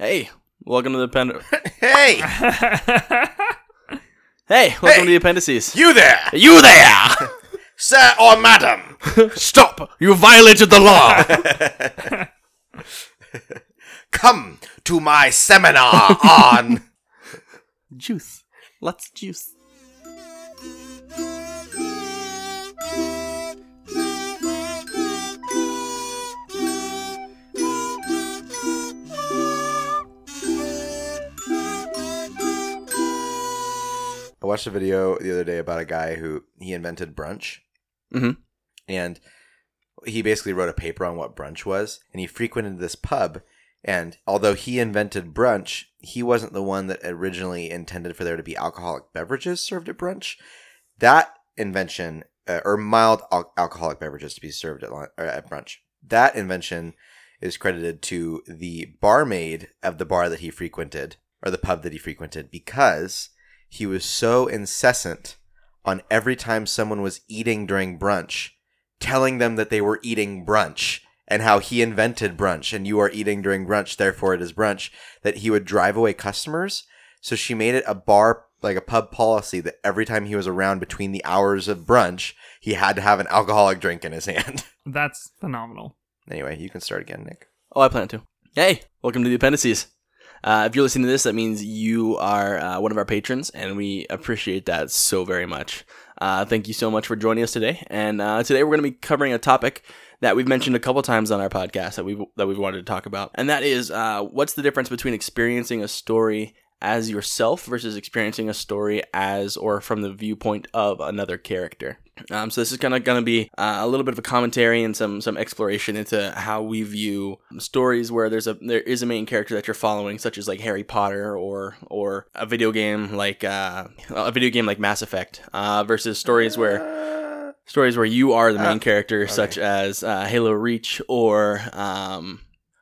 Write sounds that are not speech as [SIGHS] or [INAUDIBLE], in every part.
Hey, welcome to the append. [LAUGHS] Hey, [LAUGHS] Hey, welcome Hey! to the appendices. you there, You there! [LAUGHS] sir or madam? Stop! You violated the law. Come to my seminar on. juice. Lots of juice. Watched a video the other day about a guy who he invented brunch, Mhm. and he basically wrote a paper on what brunch was, and he frequented this pub. And although he invented brunch, he wasn't the one that originally intended for there to be alcoholic beverages served at brunch. That invention, uh, or mild al- alcoholic beverages to be served at, at brunch, that invention is credited to the barmaid of the bar that he frequented, or the pub that he frequented, because he was so incessant on every time someone was eating during brunch, telling them that they were eating brunch and how he invented brunch and you are eating during brunch, therefore it is brunch, that he would drive away customers. So she made it a bar, like a pub policy, that every time he was around between the hours of brunch, he had to have an alcoholic drink in his hand. [LAUGHS] That's phenomenal. anyway, you can start again, Nick. Oh, I plan to. Hey, welcome to the appendices. Uh, if you're listening to this, that means you are uh, one of our patrons, and we appreciate that so very much. Uh, thank you so much for joining us today. And uh, today we're going to be covering a topic that we've mentioned a couple times on our podcast that we've that we've wanted to talk about, and that is uh, what's the difference between experiencing a story as yourself versus experiencing a story as or from the viewpoint of another character. Um, so this is kind of going to be uh, a little bit of a commentary and some some exploration into how we view stories where there's a there is a main character that you're following, such as like Harry Potter or or a video game like uh, a video game like Mass Effect, uh, versus stories where stories where you are the main Ah, character, such as uh, Halo Reach or um,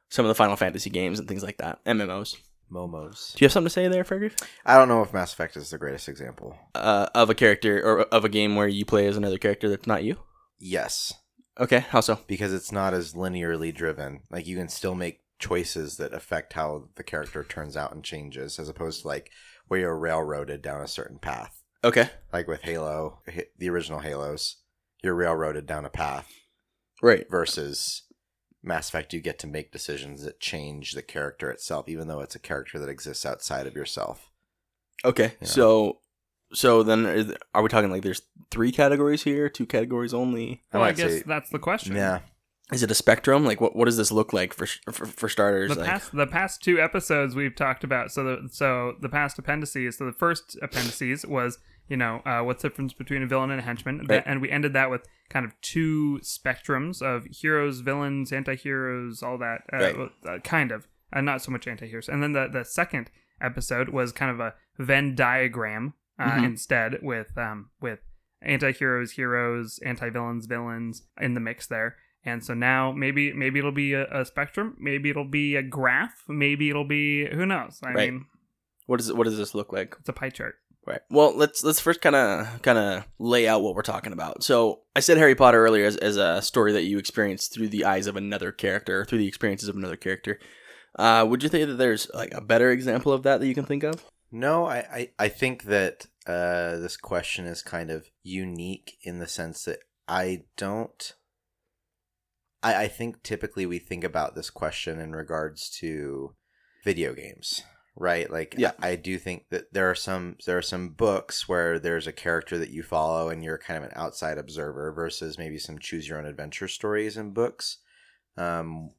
some of the Final Fantasy games and things like that, MMOs. Momos. Do you have something to say there, Fergus? I don't know if Mass Effect is the greatest example. Uh, of a character or of a game where you play as another character that's not you? Yes, Okay, how so? because it's not as linearly driven. Like you can still make choices that affect how the character turns out and changes, as opposed to like where you're railroaded down a certain path. Okay, Like with Halo, the original Halos, you're railroaded down a path. right. Versus Mass Effect, you get to make decisions that change the character itself, even though it's a character that exists outside of yourself. Okay, Yeah. so so then are we talking like there's three categories here, two categories only? I Well, I, might guess say- that's the question. Yeah, Is it a spectrum? Like what what does this look like for for, for starters? The like, past the past two episodes we've talked about. So the so the past appendices. So the first appendices was you know uh, what's the difference between a villain and a henchman, Right. and we ended that with kind of two spectrums of heroes, villains, anti-heroes, all that. Uh, Right. uh, kind of, uh, not so much anti-heroes. And then the the second episode was kind of a Venn diagram uh, Mhm. instead with um with anti-heroes, heroes, anti-villains, villains in the mix there. And so now maybe maybe it'll be a, a spectrum, maybe it'll be a graph, maybe it'll be who knows. I Right. mean, what it, what does this look like? it's a pie chart. Right. Well, let's let's first kind of kind of lay out what we're talking about. So I said Harry Potter earlier as, as a story that you experience through the eyes of another character, through the experiences of another character. Uh, would you say that there's like a better example of that that you can think of? No, I, I, I think that uh, this question is kind of unique in the sense that I don't. I, I think typically we think about this question in regards to video games, right? Like, Yeah. I, I do think that there are some there are some books where there's a character that you follow and you're kind of an outside observer versus maybe some choose your own adventure stories and books, um,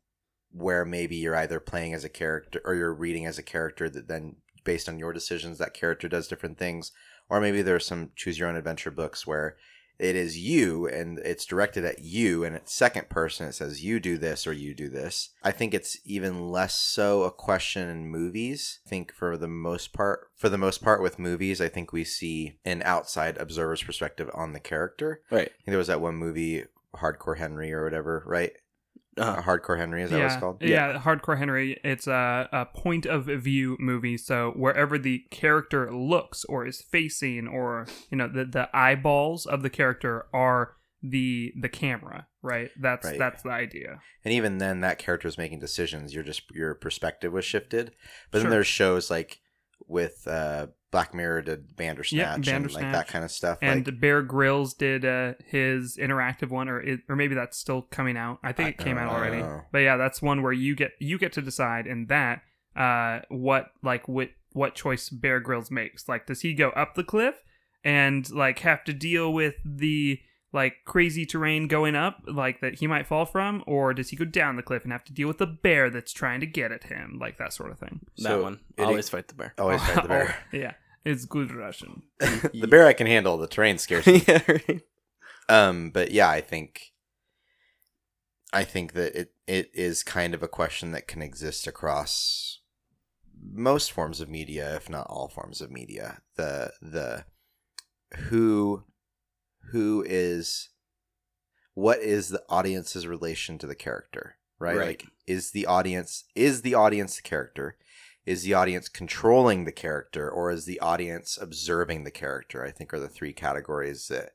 where maybe you're either playing as a character or you're reading as a character that then based on your decisions that character does different things or maybe there's some choose your own adventure books where it is you and it's directed at you and it's second person it says you do this or you do this. I think it's even less so a question in movies. I think for the most part for the most part with movies i think we see an outside observer's perspective on the character. Right. i think there was that one movie hardcore henry or whatever right Uh, hardcore henry is that what it's called Yeah, Hardcore Henry. It's a, a point of view movie. So wherever the character looks or is facing, or you know, the the eyeballs of the character are the the camera. right? That's Right. that's the idea. And even then, that character is making decisions. You're just your perspective was shifted. But Sure. then there's shows like with uh, Black Mirror did Bandersnatch and like that kind of stuff. And like, Bear Grylls did uh, his interactive one, or it, or maybe that's still coming out. I think I it came out already. know. But yeah, that's one where you get you get to decide in that uh, what like what what choice Bear Grylls makes. Like, does he go up the cliff and like have to deal with the like crazy terrain going up, like that he might fall from, or does he go down the cliff and have to deal with the bear that's trying to get at him, like that sort of thing? That So one. it- Always fight the bear. always fight the bear. [LAUGHS] Oh, yeah, it's good Russian. [LAUGHS] the [LAUGHS] bear I can handle. The terrain scares me. yeah, right. Um, but yeah, I think I think that it it is kind of a question that can exist across most forms of media, if not all forms of media. The the who who is what is the audience's relation to the character, right? Right. Like is the audience is the audience the character? Is the audience controlling the character or is the audience observing the character? I think are the three categories that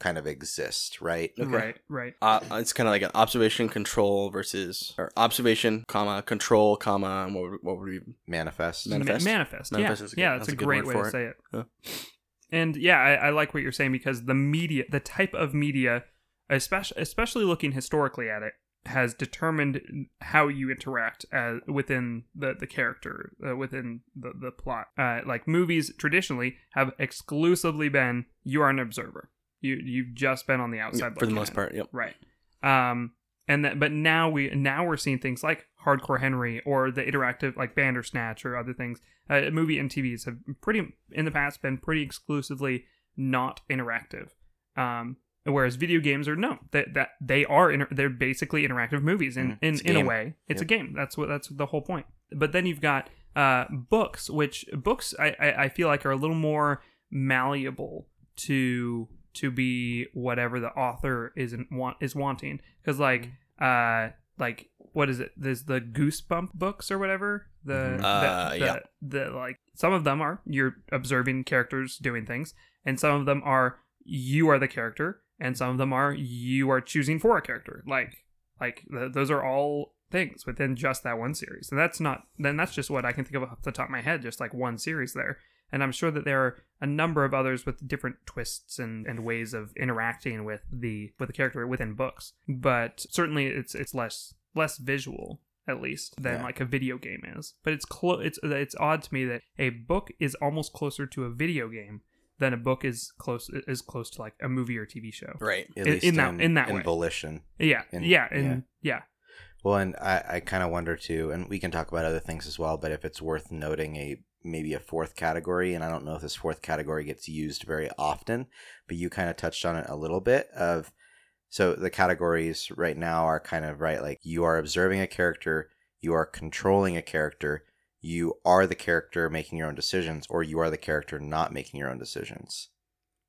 kind of exist, right? Okay. Right, right. Uh, it's kind of like an observation control versus or observation comma control comma and what would, what would we Manifest. Manifest? Ma- manifest. Manifest yeah, is a good- yeah, that's that's, a a, great way to it. say it. Yeah. And yeah, I, I like what you're saying because the media, the type of media, especially especially looking historically at it, has determined how you interact as, within the the character, uh, within the the plot. Uh, like movies traditionally have exclusively been you are an observer. You you've just been on the outside for the most in. part. Yep. Right. Um and that but now we now we're seeing things like Hardcore Henry or the interactive like Bandersnatch or other things. Uh, movie and TVs have pretty in the past been pretty exclusively not interactive. Um whereas video games are no that that they are inter- they're basically interactive movies in Mhm. in, a in a way. It's Yep. a game. That's what that's the whole point. But then you've got uh books which books I I, I feel like are a little more malleable to to be whatever the author isn't want is wanting. Because like uh like what is it? There's the goosebump books or whatever? The, Mhm. the, Uh, the, yeah. the like some of them are you're observing characters doing things and some of them are you are the character and some of them are you are choosing for a character. Like like th- those are all things within just that one series. And that's not then that's just what i can think of off the top of my head just like one series there and i'm sure that there are a number of others with different twists and, and ways of interacting with the with the character within books but certainly it's it's less less visual at least than Yeah. like a video game is but it's close it's it's odd to me that a book is almost closer to a video game than a book is close is close to like a movie or tv show Right. At In- least in that- in that way. volition. yeah And- yeah and yeah, Well, and I, I kind of wonder too, and we can talk about other things as well, but if it's worth noting a maybe a fourth category, and I don't know if this fourth category gets used very often, but you kind of touched on it a little bit of so the categories right now are kind of right like you are observing a character, you are controlling a character, you are the character making your own decisions, or you are the character not making your own decisions.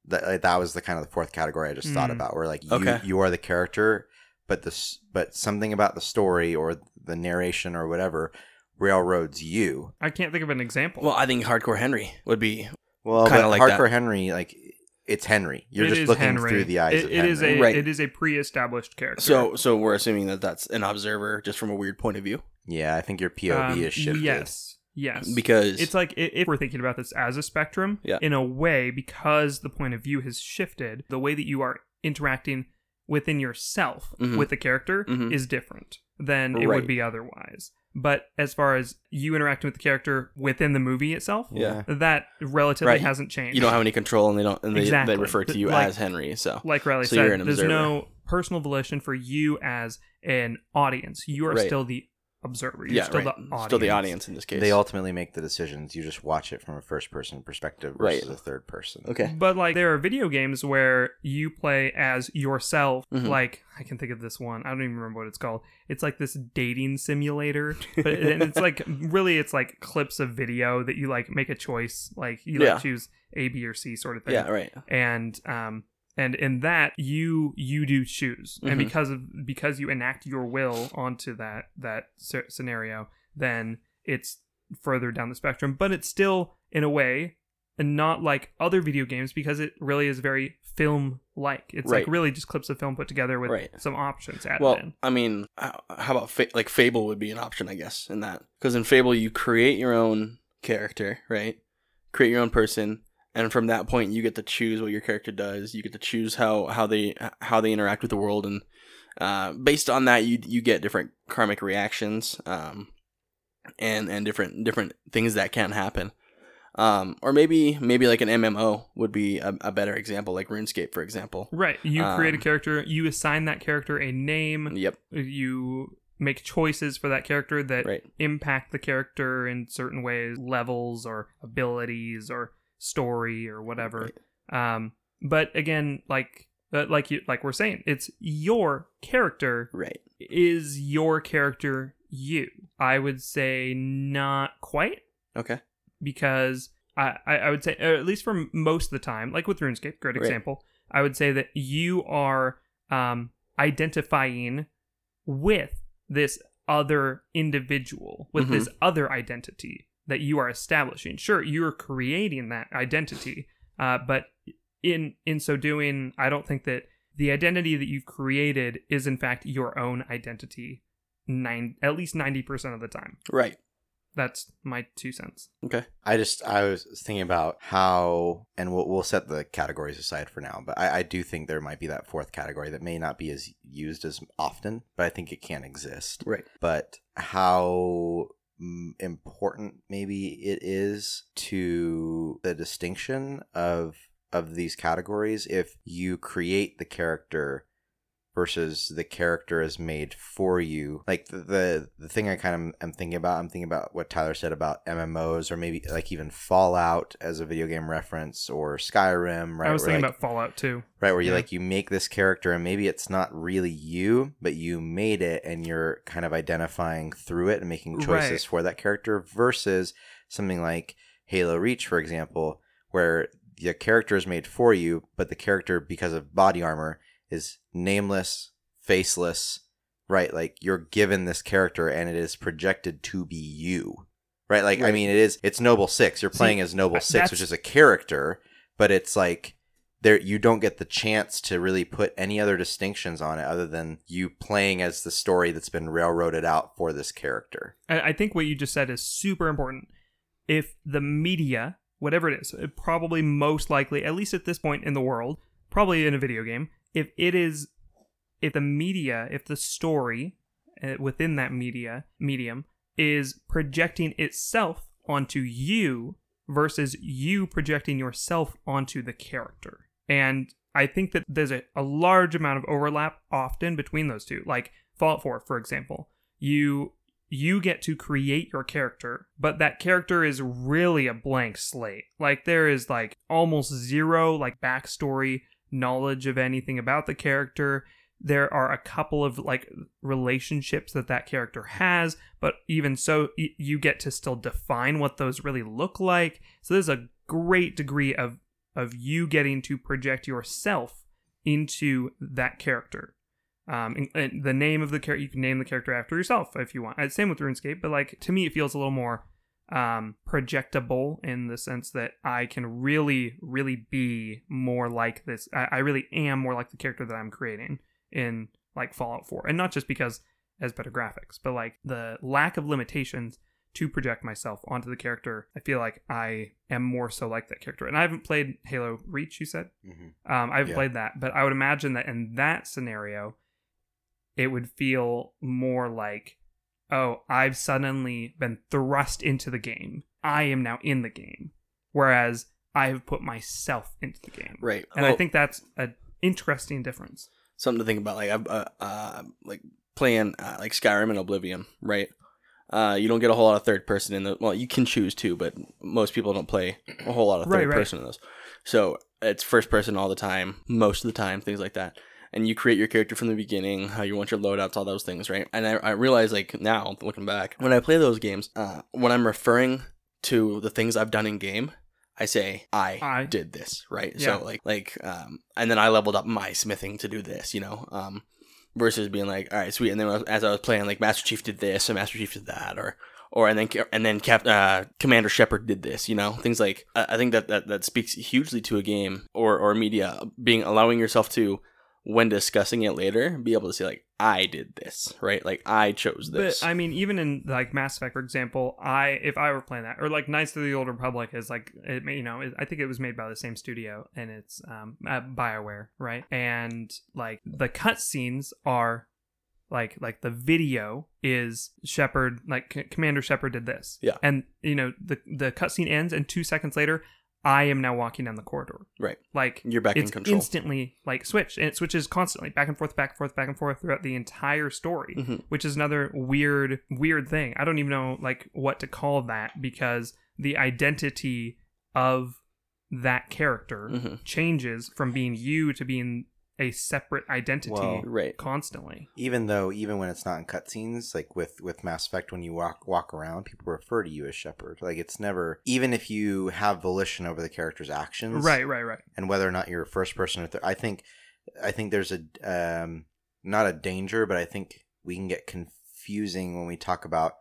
That that was the kind of the fourth category I just thought Mm. about, where like you Okay. you are the character, but this but something about the story or the narration or whatever railroads you. i can't think of an example Well, I think Hardcore Henry would be. Well, Kinda but like Hardcore that. Henry, like it's Henry. You're It just looking Henry. through the eyes It- of it Henry. is a Right. it is a pre-established character So, so we're assuming that that's an observer just from a weird point of view yeah, I think your POV Um, is shifted. yes yes because it's like if we're thinking about this as a spectrum Yeah. in a way because the point of view has shifted the way that you are interacting within yourself Mhm. with the character Mhm. is different than it would be otherwise but as far as you interacting with the character within the movie itself Yeah. that relatively Right. hasn't changed you don't have any control, and they don't, and they, Exactly. they refer to you Like- as Henry. So like Riley So said, there's observer. no personal volition for you as an audience. You are Right. still the observer. You're yeah, still right. the audience. still the audience in this case. They ultimately make the decisions. You just watch it from a first person perspective Right. versus a third person. okay. But like there are video games where you play as yourself. Mhm. Like I can think of this one. I don't even remember what it's called. It's like this dating simulator, but and it's like [LAUGHS] really it's like clips of video that you like make a choice. Like you Yeah. like choose A, B, or C sort of thing. Yeah, right. and um and in that you you do choose and Mhm. because of because you enact your will onto that that scenario then it's further down the spectrum but it's still in a way and not like other video games because it really is very film like. It's like really just clips of film put together with Right. some options added Well, in. I mean, how how about fa- like Fable would be an option, I guess, in that because in Fable you create your own character, right? Create your own person, and from that point you get to choose what your character does. You get to choose how how they how they interact with the world, and uh, based on that, you you get different karmic reactions, um, and and different different things that can happen. Um, or maybe maybe like an MMO would be a, a better example, like RuneScape, for example. Right. You create a Um, character, you assign that character a name, Yep. you make choices for that character that Right. impact the character in certain ways, levels or abilities or story or whatever. Um, but again, like uh, like you like we're saying, it's your character Right. is your character you. I would say not quite Okay. because I, I, I would say, at least for most of the time, like with RuneScape, great Right. example, I would say that you are um, identifying with this other individual, with Mhm. this other identity that you are establishing. Sure, you're creating that identity, uh, but in in so doing, I don't think that the identity that you've created is in fact your own identity. Nine, at least ninety percent of the time. Right. That's my two cents. Okay. I just I was thinking about how, and we'll we'll set the categories aside for now. But I, I do think there might be that fourth category that may not be as used as often, but I think it can exist. Right. But how important maybe it is to the distinction of of these categories if you create the character versus the character is made for you. Like the the, the thing I kind of am thinking about, I'm thinking about what Tyler said about MMOs or maybe like even Fallout as a video game reference or Skyrim, right? I was thinking like, about Fallout too. right where you yeah. like you make this character and maybe it's not really you, but you made it and you're kind of identifying through it and making choices Right. for that character versus something like Halo Reach, for example, where the character is made for you, but the character because of body armor is nameless, faceless, right? Like you're given this character and it is projected to be you. Right? Like I mean it is it's Noble 6. You're See, playing as Noble I- 6, which is a character, but it's like there you don't get the chance to really put any other distinctions on it other than you playing as the story that's been railroaded out for this character. I, I think what you just said is super important. If the media, whatever it is, it probably most likely, at least at this point in the world, probably in a video game, if it is, if the media, if the story uh, within that media medium is projecting itself onto you versus you projecting yourself onto the character. And I think that there's a, a large amount of overlap often between those two. Like Fallout 4, for example. You you get to create your character, but that character is really a blank slate. Like there is like almost zero like backstory knowledge of anything about the character. There are a couple of like relationships that that character has, but even so, y- you get to still define what those really look like. So there's a great degree of of you getting to project yourself into that character. Um, and, the name of the character, you can name the character after yourself if you want. Uh, Same with RuneScape, but like to me, it feels a little more um, projectable in the sense that I can really, really be more like this. I, I really am more like the character that I'm creating in like Fallout 4, and not just because as better graphics, but like the lack of limitations to project myself onto the character. I feel like I am more so like that character. And I haven't played Halo Reach. You said Mm-hmm. um, I've Yeah. played that, but I would imagine that in that scenario, it would feel more like, oh, I've suddenly been thrust into the game. I am now in the game, whereas I have put myself into the game. Right. And I think that's an interesting difference. something to think about. Like, I've, uh, uh, like playing uh, like Skyrim and Oblivion, right? Uh, you don't get a whole lot of third person in the. Well, you can choose to, but most people don't play a whole lot of third Right, right. person in those. So it's first person all the time, most of the time, things like that. And you create your character from the beginning, how you want your loadouts, all those things, right? And I, I realize, like now, looking back, when I play those games, uh, when I'm referring to the things I've done in game, I say I, I. did this, right? Yeah. So like like um, and then I leveled up my smithing to do this, you know. Um, versus being like, all right, sweet. And then as I was playing, like Master Chief did this and Master Chief did that, or or and then and then Cap, uh, Commander Shepard did this, you know, things like I I think that, that that speaks hugely to a game or or media being allowing yourself to when discussing it later be able to say like I did this, right? Like I chose this. But I mean, even in like Mass Effect, for example, I if I were playing that, or like Knights of the Old Republic is like it, you know it, I think it was made by the same studio and it's um uh, Bioware, right? And like the cutscenes are like like the video is Shepard like C- Commander Shepard did this, Yeah. and you know the the cutscene ends and two seconds later. I am now walking down the corridor. Right. Like You're back in control. instantly like switch and it switches constantly back and forth back and forth back and forth throughout the entire story Mhm. which is another weird weird thing i don't even know like what to call that because the identity of that character Mhm. changes from being you to being a separate identity Well, Right. constantly Even though, even when it's not in cutscenes, like with with Mass Effect, when you walk walk around, people refer to you as Shepard. Like it's never, even if you have volition over the character's actions, right right right and whether or not you're first person or third. I think, I think there's a um, not a danger, but I think we can get confusing when we talk about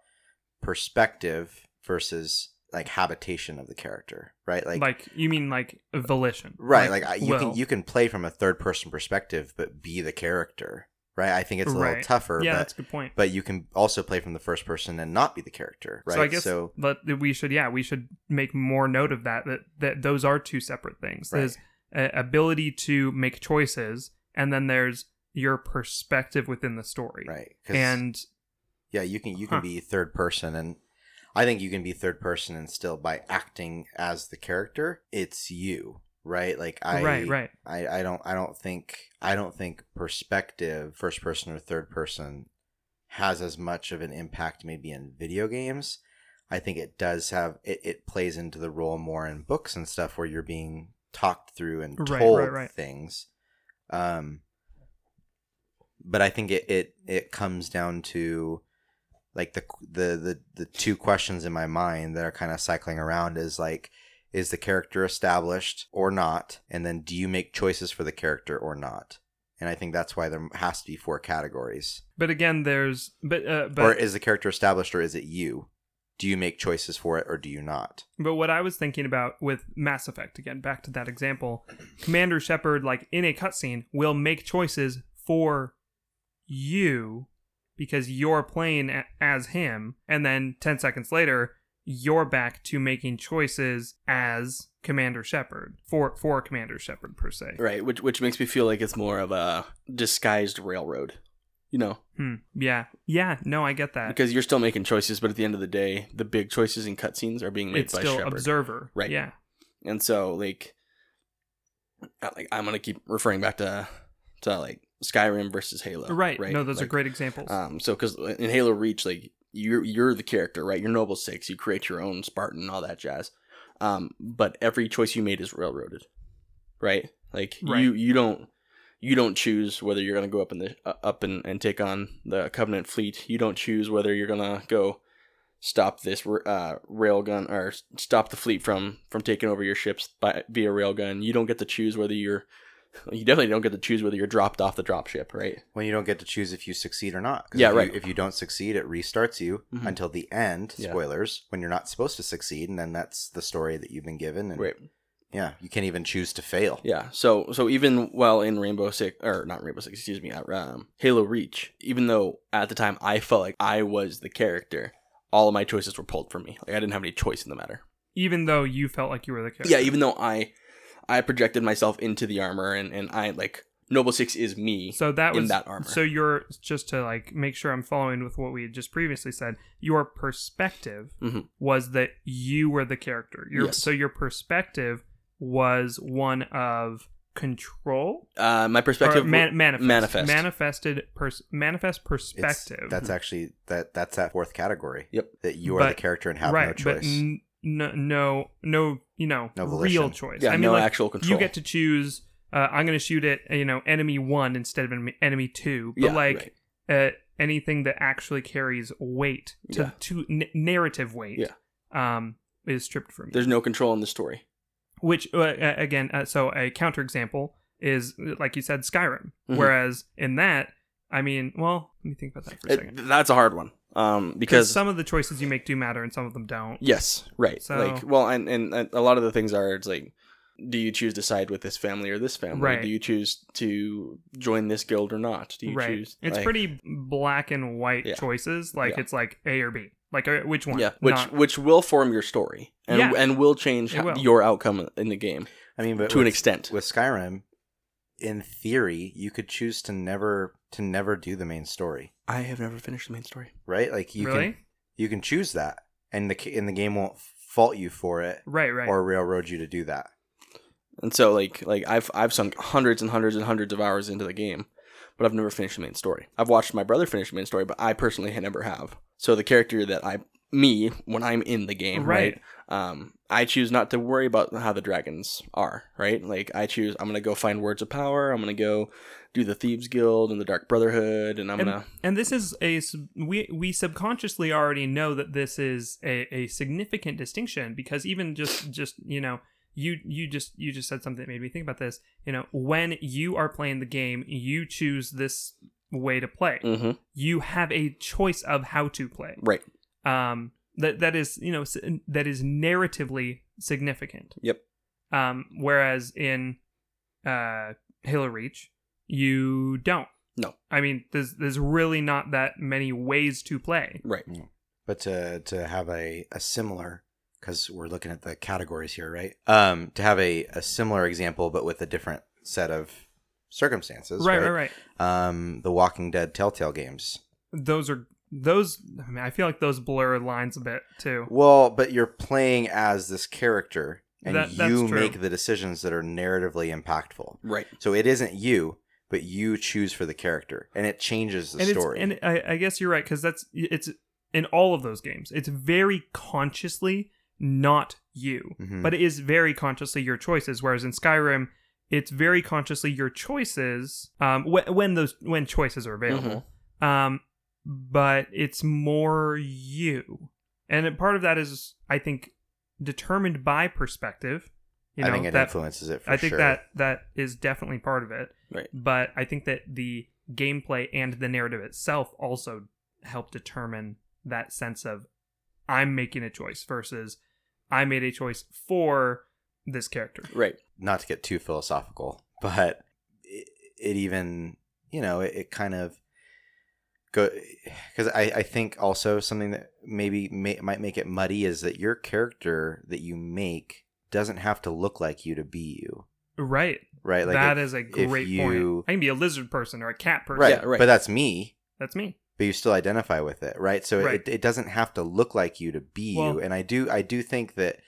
perspective versus like habitation of the character, right? like, like you mean like volition right like, I you will. can you can play from a third person perspective but be the character right i think it's a little tougher yeah but that's a good point but you can also play from the first person and not be the character right So I guess so, but we should yeah we should make more note of that that that those are two separate things. Right. There's ability to make choices, and then there's your perspective within the story. right? And yeah you can you can Huh. be third person and i think you can be third person and still by acting as the character it's you right like i right, right. I, I don't I don't think I don't think perspective first person or third person has as much of an impact maybe in video games. I think it does have it, it plays into the role more in books and stuff where you're being talked through and told right, right. things. Um but I think it, it it comes down to like the the the the two questions in my mind that are kind of cycling around is like is the character established or not? And then do you make choices for the character or not? And i think that's why there has to be four categories. But again, there's but uh, but or is the character established or is it you? Do you make choices for it or do you not? But what I was thinking about with Mass Effect, again, back to that example, Commander Shepard, like in a cutscene, will make choices for you because you're playing a- as him, and then 10 seconds later, you're back to making choices as Commander Shepard for for Commander Shepard per se. Right. Which which makes me feel like it's more of a disguised railroad. You know, Hmm. Yeah. Yeah. No, I get that. because you're still making choices, but at the end of the day, the big choices and cutscenes are being made it's by still Shepard. observer. Right. Yeah. and so like like i'm gonna keep referring back to to like skyrim versus halo Right. right No, those are great examples. um so because in halo reach like you're you're the character right you're noble six you create your own spartan all that jazz um but every choice you made is railroaded right like Right. you you don't you don't choose whether you're gonna go up in the uh, up and, and take on the covenant fleet you don't choose whether you're gonna go stop this uh, railgun or stop the fleet from from taking over your ships by via railgun. You don't get to choose whether you're you definitely don't get to choose whether you're dropped off the dropship, right? when you don't get to choose if you succeed or not. Yeah, if you- right. if you don't succeed it restarts you Mhm. until the end Yeah. spoilers when you're not supposed to succeed and then that's the story that you've been given and Right. yeah you can't even choose to fail Yeah. So so even while in Rainbow Six or not Rainbow Six, excuse me, uh, um, Halo Reach, even though at the time I felt like I was the character, all of my choices were pulled from me. Like I didn't have any choice in the matter. Even though you felt like you were the character. Yeah. Even though I I projected myself into the armor and and I like Noble Six is me. So that in was that armor. So you're just to like make sure I'm following with what we had just previously said. Your perspective Mhm. was that you were the character. Your, Yes. So your perspective was one of control. uh, my perspective. man- manifest, manifest. manifested pers- manifest It's- perspective. that's actually that that's that fourth category Yep. that you are the character and have right, no but choice n- no, no, no, you know, No real choice. yeah. I mean, no like, actual control. you get to choose. Uh, I'm going to shoot at you know enemy one instead of enemy, enemy two, but Yeah, like right. uh, anything that actually carries weight to, Yeah. to n- narrative weight, Yeah. um, is stripped from you. There's no control in the story. Which uh, uh, again, uh, so a counterexample is like you said, Skyrim. Mhm. Whereas in that, I mean, well, let me think about that for a It- second. that's a hard one. Um, Because because some of the choices you make do matter and some of them don't. yes, right. So- like well, and, and and a lot of the things are it's like, do you choose to side with this family or this family? Right. Do you choose to join this guild or not? Do you right. choose? it's like- pretty black and white Yeah. choices. Like Yeah. it's like A or B. Like uh, which one? yeah, which Not- which will form your story and Yeah. and will change will. your outcome in the game I mean, but to an extent. with Skyrim, in theory, you could choose to never to never do the main story, I have never finished the main story. right? Like you really? can you can choose that, and the and the game won't fault you for it right. Right. or railroad you to do that. And so like like I've I've sunk hundreds and hundreds and hundreds of hours into the game, but I've never finished the main story. I've watched my brother finish the main story, but I personally had never have. So the character that I me when I'm in the game, right? Right. Um, I choose not to worry about how the dragons are, right? Like I choose I'm gonna go find words of power. I'm gonna go do the thieves guild and the dark brotherhood, and I'm and, gonna and this is a we we subconsciously already know that this is a, a significant distinction because even just just you know you you just you just said something that made me think about this. You know when you are playing the game you choose this way to play. Hmm you have a choice of how to play. Right. um that that is you know that is narratively significant. Yep. um whereas in uh halo reach you don't No. i mean there's there's really not that many ways to play Right. But to to have a a similar because we're looking at the categories here, right? Um, to have a a similar example, but with a different set of circumstances, right right right Um, the Walking Dead Telltale games. those are those i mean i feel like those blur lines a bit too Well, but you're playing as this character, and That- you make the decisions that are narratively impactful. Right. So it isn't you, but you choose for the character, and it changes the and story. and I, I guess you're right because that's it's in all of those games it's very consciously not you Mhm. but it is very consciously your choices whereas in skyrim it's very consciously your choices um wh- when those when choices are available um but it's more you and a part of that is i think determined by perspective you know I think it that influences it for I think sure. that that is definitely part of it. Right. But I think that the gameplay and the narrative itself also help determine that sense of I'm making a choice versus I made a choice for this character. Right. not to get too philosophical, but it, it even you know it, it kind of go because I, I think also something that maybe may, might make it muddy is that your character that you make doesn't have to look like you to be you, Right. right? That if- is a great you- point. I can be a lizard person or a cat person. right, Yeah, right. But that's me. That's me. But you still identify with it, right? So Right. it, it doesn't have to look like you to be Well- you. And I do I do think that,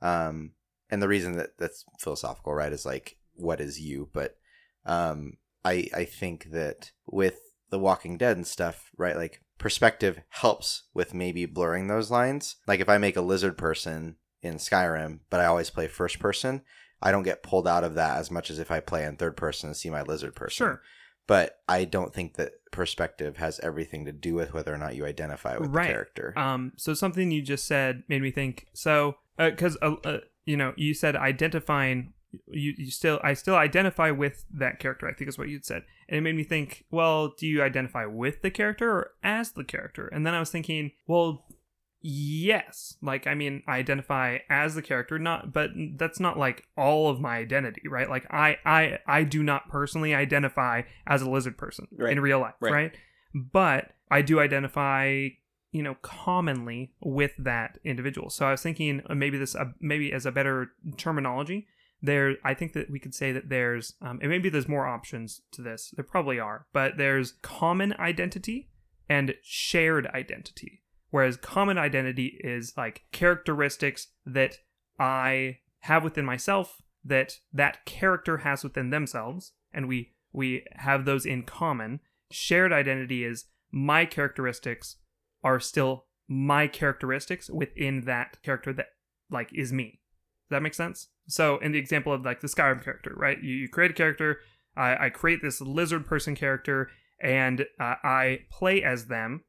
um, and the reason that that's philosophical, right, is like what is you? But um, I I think that with The Walking Dead and stuff, right, like perspective helps with maybe blurring those lines. Like if I make a lizard person in Skyrim, but I always play first person, I don't get pulled out of that as much as if I play in third person and see my lizard person Sure. but I don't think that perspective has everything to do with whether or not you identify with Right. the character. Um, so something you just said made me think. So, because uh, uh, you know, you said identifying. You, you still, I still identify with that character. I think is what you'd said, and it made me think. Well, do you identify with the character or as the character? And then I was thinking, well, yes. Like, I mean, I identify as the character, not, but that's not like all of my identity, right? Like, I, I, I do not personally identify as a lizard person Right. in real life, Right. right? But I do identify you know commonly with that individual so i was thinking uh, maybe this uh, maybe as a better terminology there i think that we could say that there's um, and maybe there's more options to this there probably are but there's common identity and shared identity whereas common identity is like characteristics that i have within myself that that character has within themselves and we we have those in common shared identity is my characteristics are still my characteristics within that character that like is me. Does that make sense? So in the example of like the Skyrim character, right? You, you create a character, I, I create this lizard person character, and uh, I play as them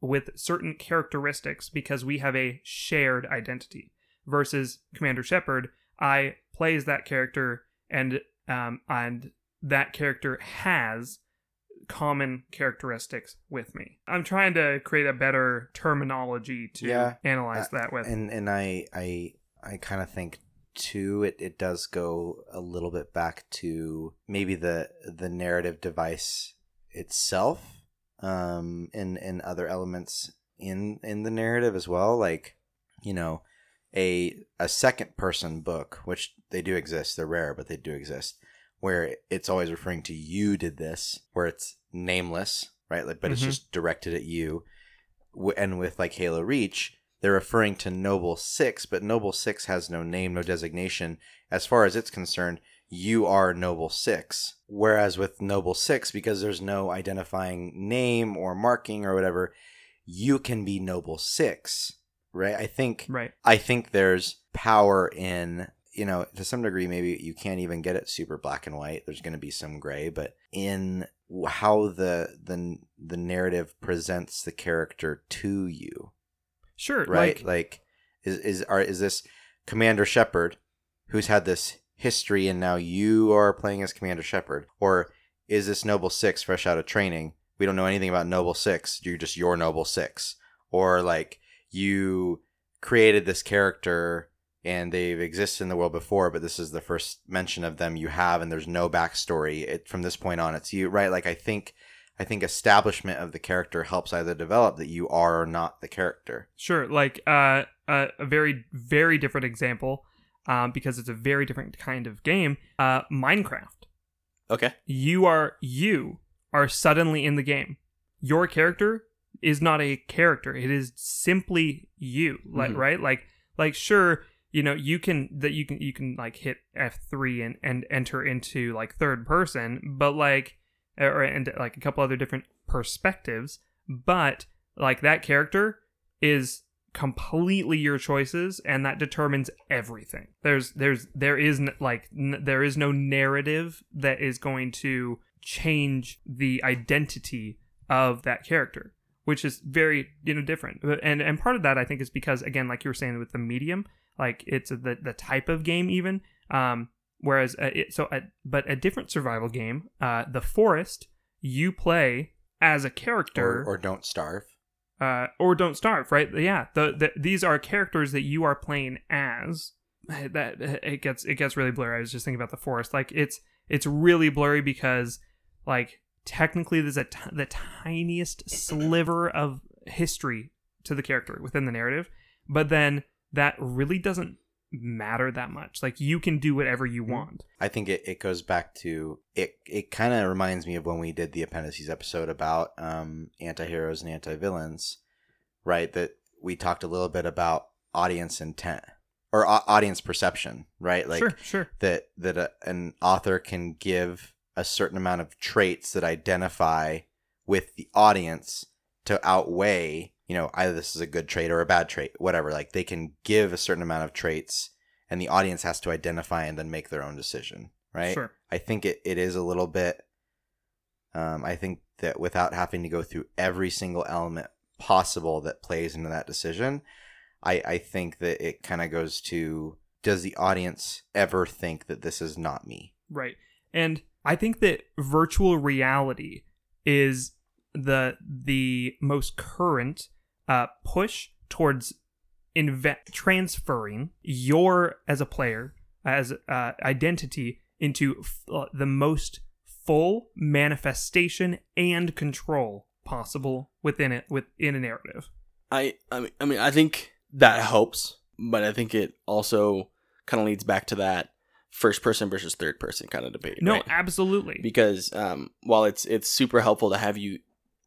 with certain characteristics because we have a shared identity. Versus Commander Shepard, I plays that character, and um, and that character has common characteristics with me. I'm trying to create a better terminology to Yeah. analyze Uh, that with. and and I I I kind of think too it it does go a little bit back to maybe the the narrative device itself um and and other elements in in the narrative as well like you know a a second person book which they do exist they're rare but they do exist where it's always referring to you did this where it's nameless right like but it's Mhm. just directed at you and with like Halo Reach, they're referring to Noble Six, but Noble Six has no name, no designation. As far as it's concerned, you are Noble Six. Whereas with Noble Six, because there's no identifying name or marking or whatever, you can be Noble Six, right? I think right. I think there's power in you know to some degree maybe you can't even get it super black and white there's going to be some gray but in how the the the narrative presents the character to you Sure. right Like, like, is is are is this commander shepard who's had this history and now you are playing as commander shepard? Or is this noble six fresh out of training? We don't know anything about noble six. You're just your noble six. Or like you created this character and they've existed in the world before but this is the first mention of them you have and there's no backstory. It from this point on it's you right? Like i think i think establishment of the character helps either develop that you are or not the character. Sure, like uh, a, a very, very different example, um, because it's a very different kind of game. Uh, Minecraft. Okay. You are you are suddenly in the game. Your character is not a character. It is simply you. Like Mhm. right, like like sure, you know you can that you can you can like hit F three and and enter into like third person, but like or and like a couple other different perspectives, but like that character is completely your choices and that determines everything. There's there's there is n- like n- there is no narrative that is going to change the identity of that character which is very you know different. And and part of that i think is because again like you were saying with the medium like it's the the type of game even um whereas uh, it, so a, but a different survival game uh the forest you play as a character or, or don't starve uh, or don't starve, right? Yeah, the, the these are characters that you are playing as. [SIGHS] That it gets it gets really blurry. I was just thinking about the forest. Like it's it's really blurry because like technically there's a t- the tiniest sliver of history to the character within the narrative, but then that really doesn't matter that much. Like you can do whatever you Mhm. want. I think it, it goes back to it. It kind of reminds me of when we did the appendices episode about um, anti-heroes and anti-villains, right? That we talked a little bit about audience intent or au- audience perception, right? Like sure, sure. that that a, an author can give a certain amount of traits that identify with the audience to outweigh you know either this is a good trait or a bad trait whatever like they can give a certain amount of traits and the audience has to identify and then make their own decision right Sure. i think it, it is a little bit um, i think that without having to go through every single element possible that plays into that decision i, I think that it kind of goes to does the audience ever think that this is not me Right. And I think that virtual reality is the the most current uh, push towards inve- transferring your as a player as uh, identity into f- uh, the most full manifestation and control possible within it within a narrative. I I mean, I mean I think that helps, but I think it also kind of leads back to that first person versus third person kind of debate. No, right? absolutely. because um, while it's it's super helpful to have you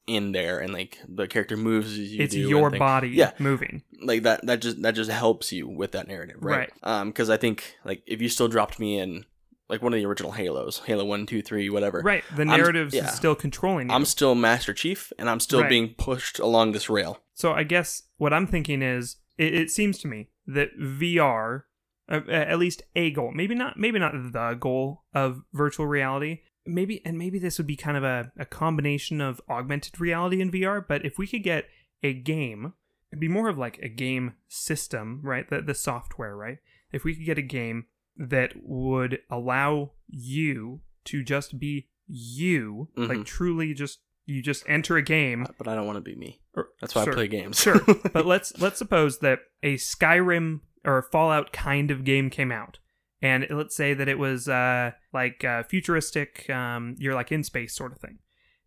in there and like the character moves as you it's your body Yeah. moving. like that that just that just helps you with that narrative right, Right. um because i think like if you still dropped me in like one of the original halos halo 1 2 3 whatever Right. The narrative's yeah. still controlling you. i'm still master chief and i'm still Right. being pushed along this rail So I guess what I'm thinking is, it, it seems to me that VR, uh, at least a goal, maybe not, maybe not the goal of virtual reality, maybe, and maybe this would be kind of a, a combination of augmented reality and VR. But if we could get a game, it'd be more of like a game system, right? The the software, right? If we could get a game that would allow you to just be you, Mhm. like truly just you just enter a game. But I don't want to be me. That's why sure, I play games. Sure, [LAUGHS] but let's let's suppose that a Skyrim or a Fallout kind of game came out, and let's say that it was uh, like uh, futuristic. Um, you're like in space sort of thing,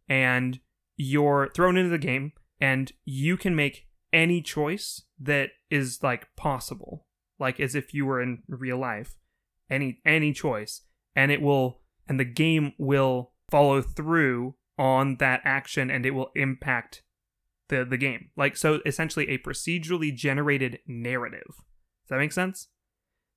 and you're thrown into the game, and you can make any choice that is like possible, like as if you were in real life, any any choice, and it will, and the game will follow through on that action, and it will impact the the game. Like so essentially a procedurally generated narrative. Does that make sense?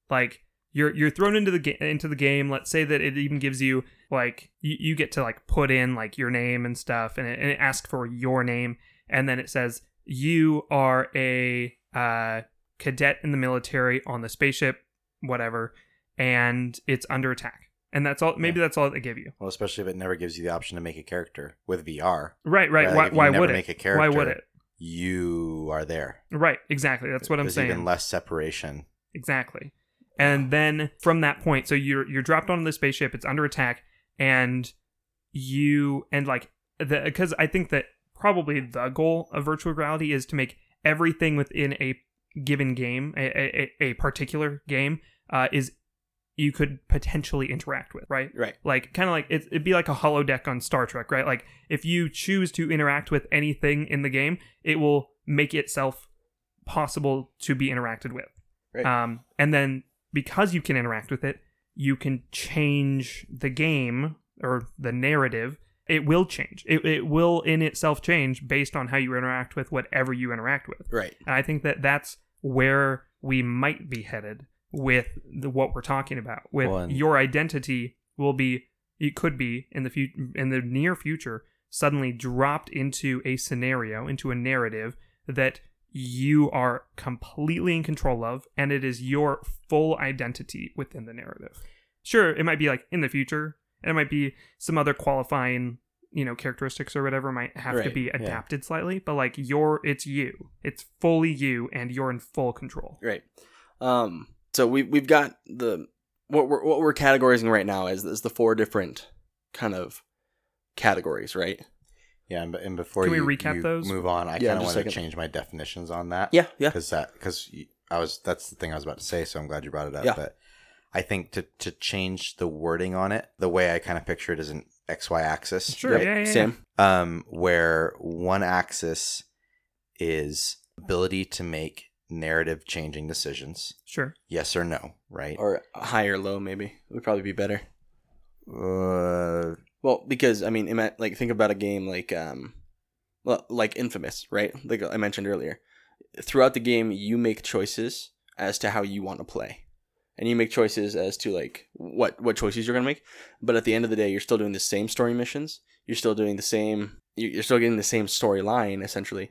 Like you're you're thrown into the ga- into the game. Let's say that it even gives you like you, you get to like put in like your name and stuff and it, and it asks for your name and then it says you are a uh, cadet in the military on the spaceship whatever and it's under attack. And that's all maybe that's all they give you. Well, especially if it never gives you the option to make a character with VR. Right, right. Like, why if you why never would make it? a Why would it? You are there. Right, exactly. That's what I'm saying. even less separation. Exactly. And then from that point, so you're you're dropped onto the spaceship, it's under attack, and you and like the because I think that probably the goal of virtual reality is to make everything within a given game, a a, a particular game, uh, is you could potentially interact with, right? right. Like kind of like it, it'd be like a holodeck on Star Trek, right? Like if you choose to interact with anything in the game, it will make itself possible to be interacted with. Right. Um, and then because you can interact with it, you can change the game or the narrative. It will change. It, it will in itself change based on how you interact with whatever you interact with. Right. And I think that that's where we might be headed with the, what we're talking about. With and- your identity will be, it could be in the future, in the near future, suddenly dropped into a scenario, into a narrative that you are completely in control of, and it is your full identity within the narrative. Sure, it might be like in the future, and it might be some other qualifying, you know, characteristics or whatever might have to be adapted slightly, but like your, it's you, it's fully you, and you're in full control. Right. Um. So we we've got the what we're what we're categorizing right now is is the four different kind of categories, right? Yeah, and, and before Can we you, recap you those? move on, I Yeah, kind of just a want to second. change my definitions on that. Yeah. Yeah. because that because I was that's the thing I was about to say. So I'm glad you brought it up. Yeah. But I think to to change the wording on it, the way I kind of picture it is an X Y axis. Sure, Right. yeah, yeah, yeah. Sam. Um, where one axis is ability to make narrative changing decisions, Sure. yes or no, right? Or high or low, maybe It would probably be better. Uh, Well, because I mean, like think about a game like um, like Infamous, right? Like I mentioned earlier. Throughout the game, you make choices as to how you want to play, and you make choices as to like what what choices you're gonna make. But at the end of the day, you're still doing the same story missions. You're still doing the same. you- You're still getting the same storyline essentially.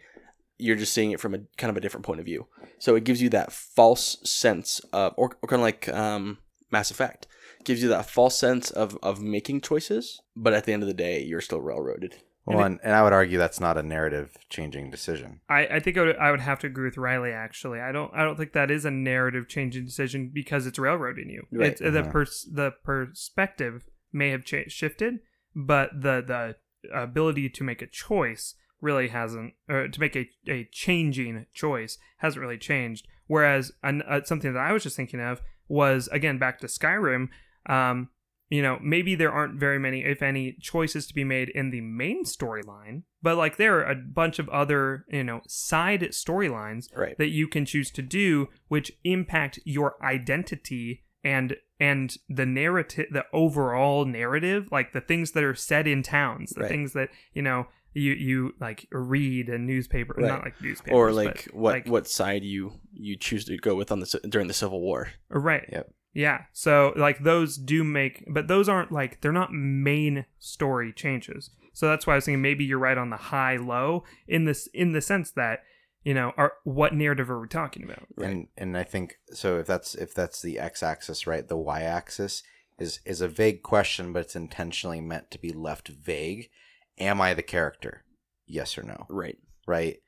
You're just seeing it from a kind of a different point of view. So it gives you that false sense of, or, or kind of like um, Mass Effect gives you that false sense of of making choices, but at the end of the day, you're still railroaded. well, and, and I would argue that's not a narrative changing decision. I, I think I would, I would have to agree with Riley. Actually, I don't I don't think that is a narrative changing decision because it's railroading you. Right. It's, the Mhm. pers- the perspective may have cha- shifted, but the the ability to make a choice really hasn't, or to make a, a changing choice hasn't really changed. Whereas an, uh, something that I was just thinking of was again back to Skyrim. Um, you know, maybe there aren't very many, if any, choices to be made in the main storyline, but like there are a bunch of other, you know, side storylines Right. that you can choose to do which impact your identity and and the narrative the overall narrative like the things that are said in towns the Right. things that you know you you like read in newspaper Right. not like newspapers or like what like- what side you you choose to go with on the during the Civil War. right Yep. Yeah so like those do make but those aren't like they're not main story changes so that's why i was thinking maybe you're right on the high low in this in the sense that you know are what narrative are we talking about Right. And and I think so if that's if that's the x axis, right? The y axis is is a vague question, but it's intentionally meant to be left vague. Am I the character? Yes or no? Right. Right.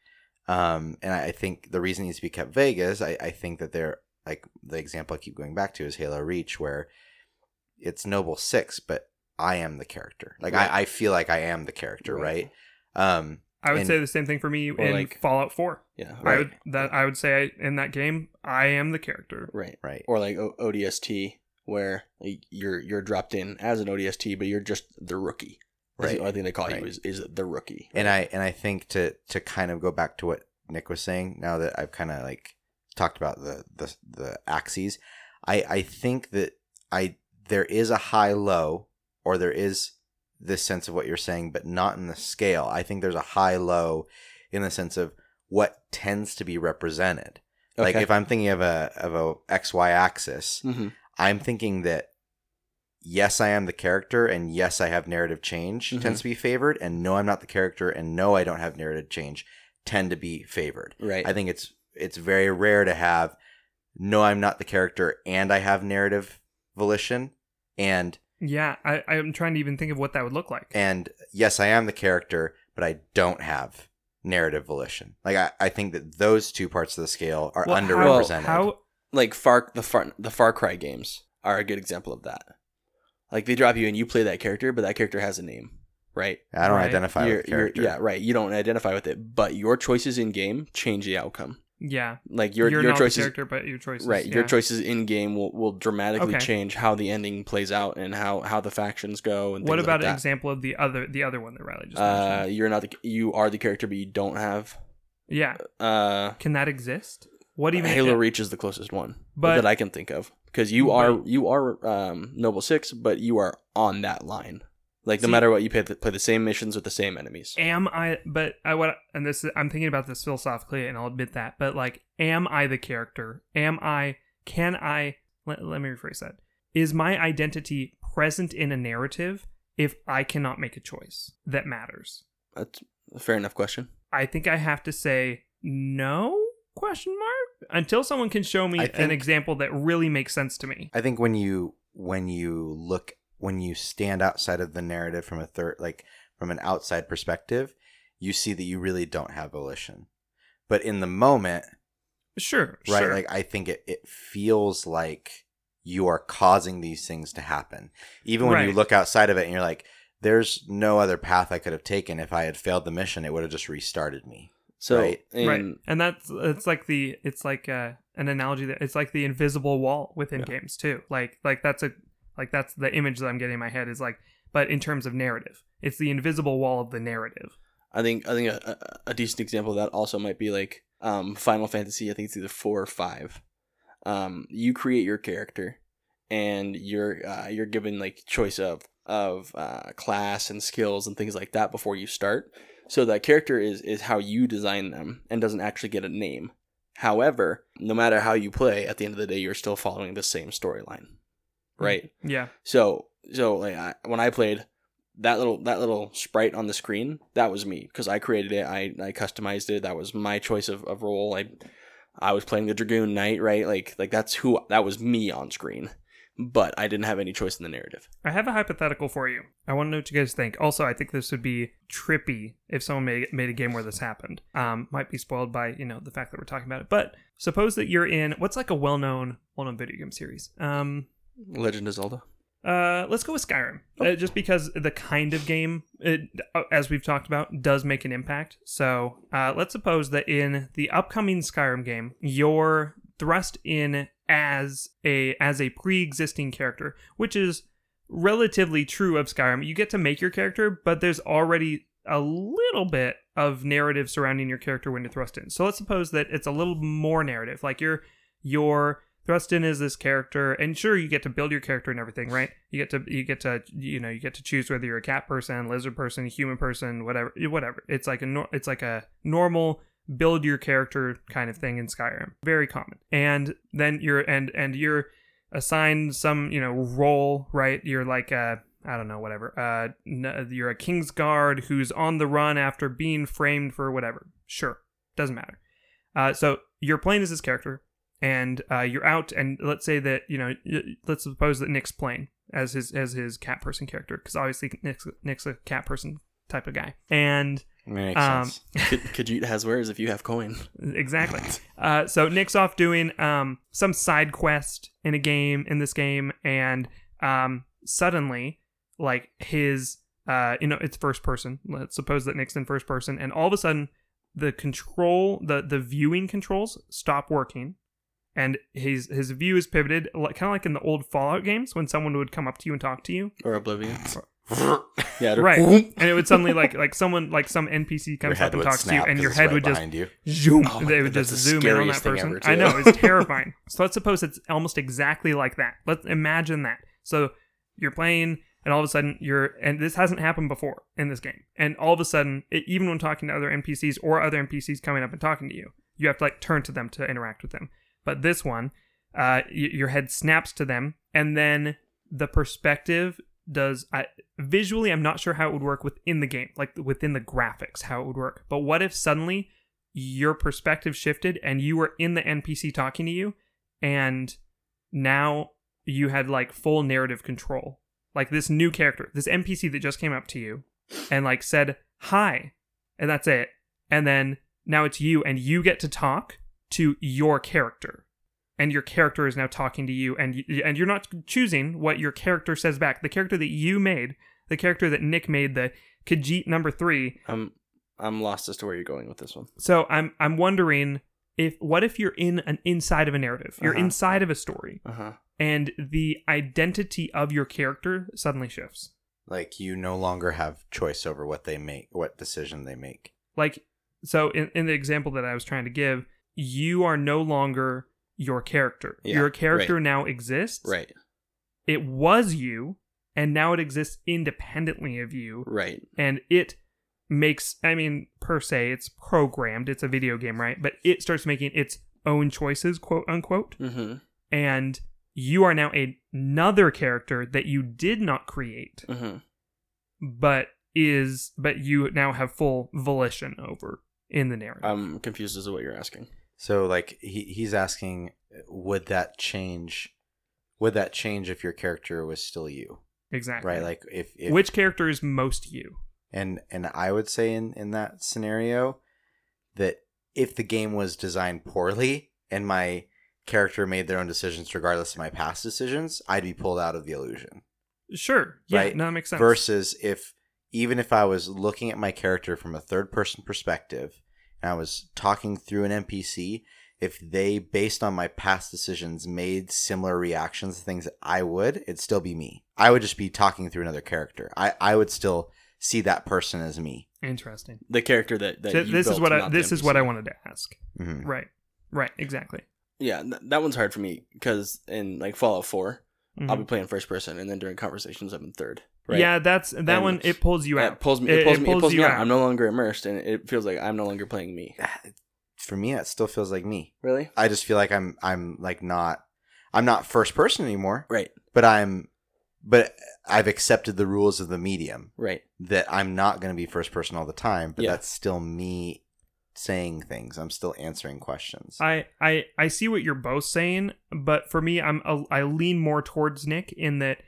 Um, and I I think the reason it needs to be kept vague is I, I think that they're like the example I keep going back to is Halo Reach, where it's Noble Six, but I am the character. Like Right. I, I feel like I am the character, Right. right? Um, I would And- say the same thing for me in like- Fallout 4. Yeah. I would that I would say I, in that game I am the character. right. right. Or like o- ODST, where you're you're dropped in as an ODST, but you're just the rookie. That's Right. The only thing they call Right. you is, is the rookie. And I and I think to to kind of go back to what Nick was saying, now that I've kind of like talked about the the the axes, I I think that I there is a high low or there is this sense of what you're saying, but not in the scale. I think there's a high low in the sense of what tends to be represented. Like if I'm thinking of a of a XY axis, hmm I'm thinking that yes, I am the character, and yes, I have narrative change Mhm. tends to be favored, and no, I'm not the character, and no, I don't have narrative change tend to be favored. Right. I think it's it's very rare to have no, I'm not the character, and I have narrative volition, and Yeah, I, I'm trying to even think of what that would look like. and yes, I am the character, but I don't have narrative volition. Like I, I think that those two parts of the scale are Well, underrepresented. How, like Far the Far the Far Cry games are a good example of that. Like they drop you and you play that character, but that character has a name, right? I don't Right. identify You're- with the character. yeah, right. You don't identify with it, but your choices in game change the outcome. Yeah, Like your you're your not choices, the character, but your choices. right? Your choices in game will, will dramatically Okay. change how the ending plays out and how how the factions go. And What about like an example of the other the other one that Riley just Uh, mentioned? you're not the you are the character, but you don't have. Yeah, Uh, can that exist? What even? Halo Reach is the closest one But- that I can think of because you are you are um, Noble Six, but you are on that line. Like no See- matter what, you play the, play the same missions with the same enemies. am I? But I what? And this I'm thinking about this philosophically, and I'll admit that. But like, am I the character? Am I? Can I? Let, let me rephrase that. Is my identity present in a narrative if I cannot make a choice that matters? That's a fair enough question. I think I have to say no question mark until someone can show me I an example that really makes sense to me. I think when you when you look when you stand outside of the narrative from a third like from an outside perspective, you see that you really don't have volition. But in the moment, Sure, right, sure. like I think it, it feels like you are causing these things to happen. Even when you look outside of it and you're like, there's no other path I could have taken. If I had failed the mission, it would have just restarted me. So Right. in, right, and that's it's like the it's like uh, an analogy that it's like the invisible wall within Yeah. games too. Like like that's a like that's the image that I'm getting in my head is like, but in terms of narrative, it's the invisible wall of the narrative. I think I think a, a, decent example of that also might be like um, Final Fantasy. I think it's either four or five. Um, you create your character, and you're uh, you're given like choice of of uh, class and skills and things like that before you start. So that character is is how you design them and doesn't actually get a name. However, no matter how you play, at the end of the day, you're still following the same storyline, right? Yeah, So so like I, when I played that little that little sprite on the screen, that was me because I created it. I, I customized it. That was my choice of, of role. I I was playing the dragoon knight, right? Like like that's who that was me on screen. But I didn't have any choice in the narrative. I have a hypothetical for you. I want to know what you guys think. Also, I think this would be trippy if someone made, made a game where this happened. Um, might be spoiled by you know the fact that we're talking about it. But suppose that you're in what's like a well-known well-known video game series. Um, Legend of Zelda. uh, let's go with Skyrim, uh, just because the kind of game, it, uh, as we've talked about, does make an impact. So uh, let's suppose that in the upcoming Skyrim game, you're thrust in as a as a pre-existing character, which is relatively true of Skyrim. You get to make your character, but there's already a little bit of narrative surrounding your character when you're thrust in. So let's suppose that it's a little more narrative, like you're you're thrust in as this character and sure you get to build your character and everything right? You get to you get to you know you get to choose whether you're a cat person lizard person human person whatever whatever. It's like a it's like a normal build your character kind of thing in skyrim. Very common. And then you're and and you're assigned some you know role right? You're like a I don't know, whatever. Uh, you're a king's guard who's on the run after being framed for whatever. Sure, doesn't matter. Uh, so you're playing as this character, and uh, you're out, and let's say that you know, let's suppose that Nick's playing as his as his cat person character, because obviously Nick's Nick's a cat person type of guy, and Makes Um, sense. K- Khajiit [LAUGHS] has wares if you have coin. exactly. [LAUGHS] Uh, so Nick's off doing um, some side quest in a game in this game, and um, suddenly, like his uh you know it's first person let's suppose that nick's in first person and all of a sudden the control the the viewing controls stop working and his his view is pivoted kind of like in the old fallout games when someone would come up to you and talk to you. Or Oblivion. [LAUGHS] Yeah, right. [LAUGHS] And it would suddenly like like someone like some npc Your comes head up and talks to you and your head right would just you. zoom. Oh my they God, would just zoom in on that person. i know it's [LAUGHS] terrifying. So let's suppose it's almost exactly like that. Let's imagine that. So you're playing and all of a sudden you're and this hasn't happened before in this game. And all of a sudden it, even when talking to other npcs or other npcs coming up and talking to you you have to like turn to them to interact with them but this one uh y- your head snaps to them and then the perspective does I, visually i'm not sure how it would work within the game like within the graphics how it would work. But what if suddenly your perspective shifted and you were in the npc talking to you and now you had like full narrative control? Like this new character this npc that just came up to you and like said hi and that's it. And then now it's you and you get to talk to your character and your character is now talking to you and y- and you're not choosing what your character says back the character that you made the character that nick made the khajiit number three I'm I'm lost as to where you're going with this one. so i'm i'm wondering if what if you're in an inside of a narrative you're Uh-huh. inside of a story Uh huh. and the identity of your character suddenly shifts Like you no longer have choice over what they make, what decision they make. like so in, in the example that i was trying to give you are no longer your character Yeah, your character right. now exists Right. it was you and now it exists independently of you Right. and it makes i mean per se it's programmed it's a video game right but it starts making its own choices quote unquote Mm-hmm. and you are now a- another character that you did not create Mm-hmm. but is but you now have full volition over in the narrative I'm confused as to what you're asking. So like he he's asking, would that change? Would that change if your character was still you? exactly Right. Like if, if which character is most you and and I would say in in that scenario that if the game was designed poorly and my character made their own decisions regardless of my past decisions, I'd be pulled out of the illusion. sure yeah Right. no that makes sense Versus if even if I was looking at my character from a third person perspective and I was talking through an NPC, if they based on my past decisions made similar reactions to things that I would, it'd still be me. I would just be talking through another character. I, I would still see that person as me. interesting The character that, that So you this is what i this is what i wanted to ask Mhm. right right exactly Yeah, th- that one's hard for me because in like Fallout 4, I'll be Mhm. playing first person, and then during conversations, I'm in third. Right? yeah that's that And one it pulls you out It pulls me. It, pulls me. It pulls me you out. I'm no longer immersed, and it feels like I'm no longer playing me. Ah, for me, it still feels like me. Really? I just feel like I'm I'm like not I'm not first person anymore, Right. but I'm but I've accepted the rules of the medium Right. that I'm not going to be first person all the time, but Yeah. that's still me saying things. I'm still answering questions. I, I I see what you're both saying, but for me, I'm a, I lean more towards Nick in that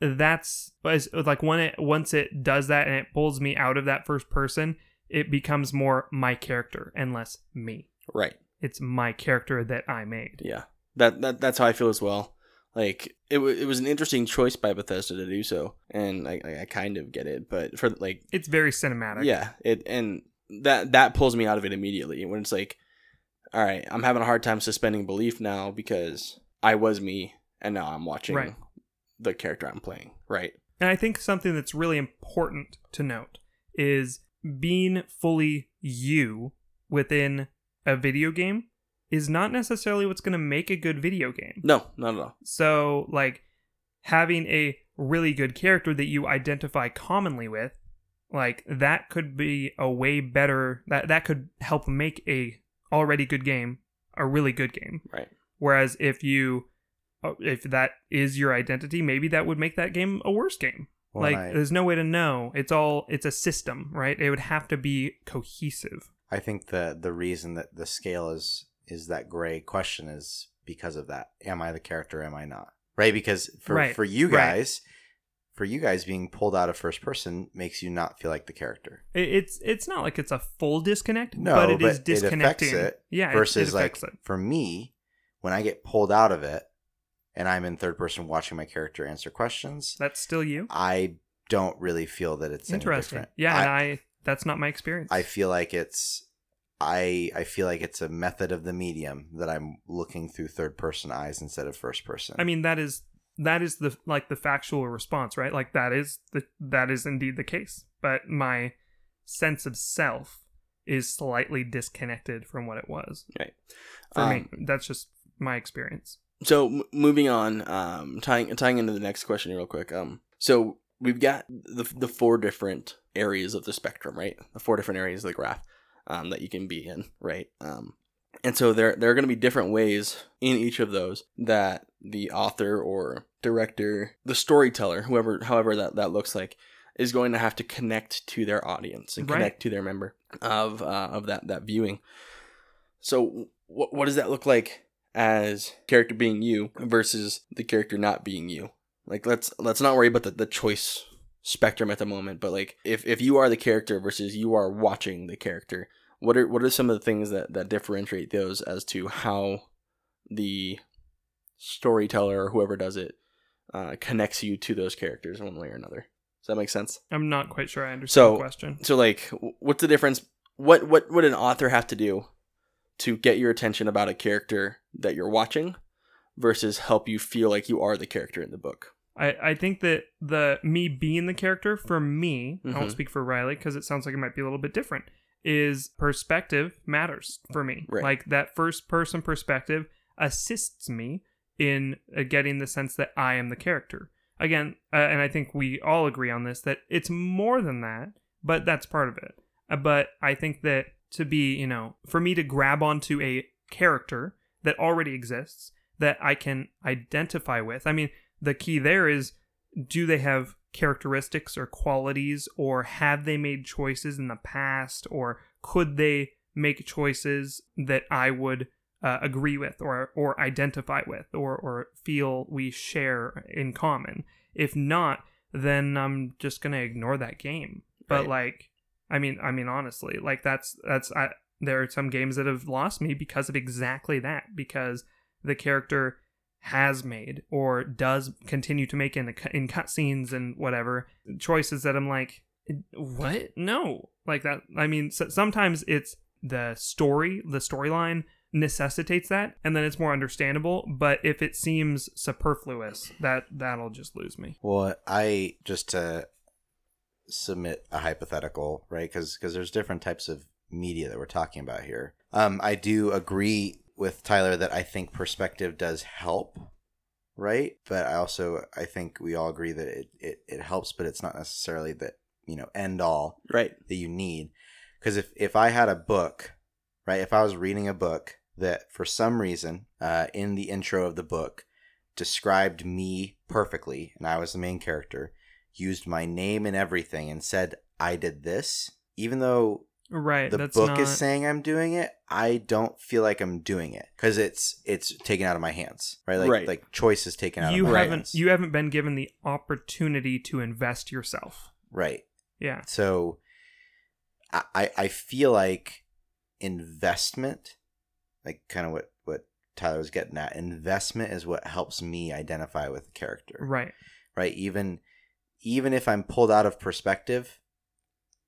that's like when it once it does that and it pulls me out of that first person, it becomes more my character and less me. Right. It's my character that I made. Yeah. That that that's how I feel as well. Like it, w- it was an interesting choice by Bethesda to do so, and I, I I kind of get it, but for like It's very cinematic. yeah, it and that that pulls me out of it immediately when it's like, all right, I'm having a hard time suspending belief now because I was me, and now I'm watching Right. The character I'm playing. Right. And I think something that's really important to note is being fully you within a video game is not necessarily what's going to make a good video game. No, not at all. So, like, having a really good character that you identify commonly with, like, that could be a way better, that, that could help make a already good game a really good game. Right. Whereas if you, Uh, if that is your identity, maybe that would make that game a worse game. Like, there's no way to know. It's all, it's a system, right? It would have to be cohesive. I think the the reason that the scale is is that gray question is because of that. Am I the character? Am I not? Right? Because for Right, for you right. guys, for you guys being pulled out of first person makes you not feel like the character. It, it's, it's not like it's a full disconnect, No, but it is but it affects it yeah, it- versus it like affects it. for me when i get pulled out of it and i'm in third person watching my character answer questions That's still you. i don't really feel that it's Interesting. different. Yeah, I, and I that's not my experience. I feel like it's I I feel like it's a method of the medium that I'm looking through third person eyes instead of first person. I mean that is that is the like the factual response, right? Like that is the that is indeed the case. But my sense of self is slightly disconnected from what it was. Right. For Um, me, that's just my experience. So m- moving on, um, tying tying into the next question real quick. Um, so we've got the the four different areas of the spectrum, right? The four different areas of the graph um, that you can be in, right? Um, and so there there are going to be different ways in each of those that the author or director, the storyteller, whoever, however that that looks like, is going to have to connect to their audience and Right. connect to their member of uh, of that that viewing. So what what does that look like as character being you versus the character not being you? Like let's let's not worry about the, the choice spectrum at the moment, but like if, if you are the character versus you are watching the character, what are what are some of the things that, that differentiate those as to how the storyteller or whoever does it uh, connects you to those characters one way or another? Does that make sense? I'm not quite sure I understand So- the question. So like what's the difference what what would an author have to do to get your attention about a character that you're watching versus help you feel like you are the character in the book? I, I think that the me being the character for me, I Mhm. won't speak for Riley because it sounds like it might be a little bit different. Is perspective matters for me. Right. Like that first person perspective assists me in uh, getting the sense that I am the character. Again, uh, and I think we all agree on this that it's more than that, but that's part of it. Uh, but I think that to be, you know, for me to grab onto a character that already exists that I can identify with. I mean, the key there is do they have characteristics or qualities or have they made choices in the past or could they make choices that I would uh, agree with or or identify with or or feel we share in common if not then I'm just going to ignore that game but Right. like I mean I mean honestly like that's that's I there are some games that have lost me because of exactly that because the character has made or does continue to make in the in cutscenes and whatever choices that I'm like, what? No, like that. I mean, so, sometimes it's the story, the storyline necessitates that, and then it's more understandable. But if it seems superfluous, that that'll just lose me. Well, I just to submit a hypothetical, right? Because because there's different types of media that we're talking about here. Um, I do agree with Tyler that I think perspective does help, right? But I also I think we all agree that it it, it helps, but it's not necessarily the you know end all Right. that you need. Because if if I had a book, right? If I was reading a book that for some reason uh, in the intro of the book described me perfectly, and I was the main character, used my name and everything, and said I did this, even though Right. the that's book not, is saying I'm doing it, I don't feel like I'm doing it because it's it's taken out of my hands, right? Like Right. like choice is taken out you of my haven't hands, you haven't been given the opportunity to invest yourself. right? Yeah. So I I I feel like investment, like kind of what what Tyler was getting at, investment is what helps me identify with the character, Right. right? Even even if I'm pulled out of perspective,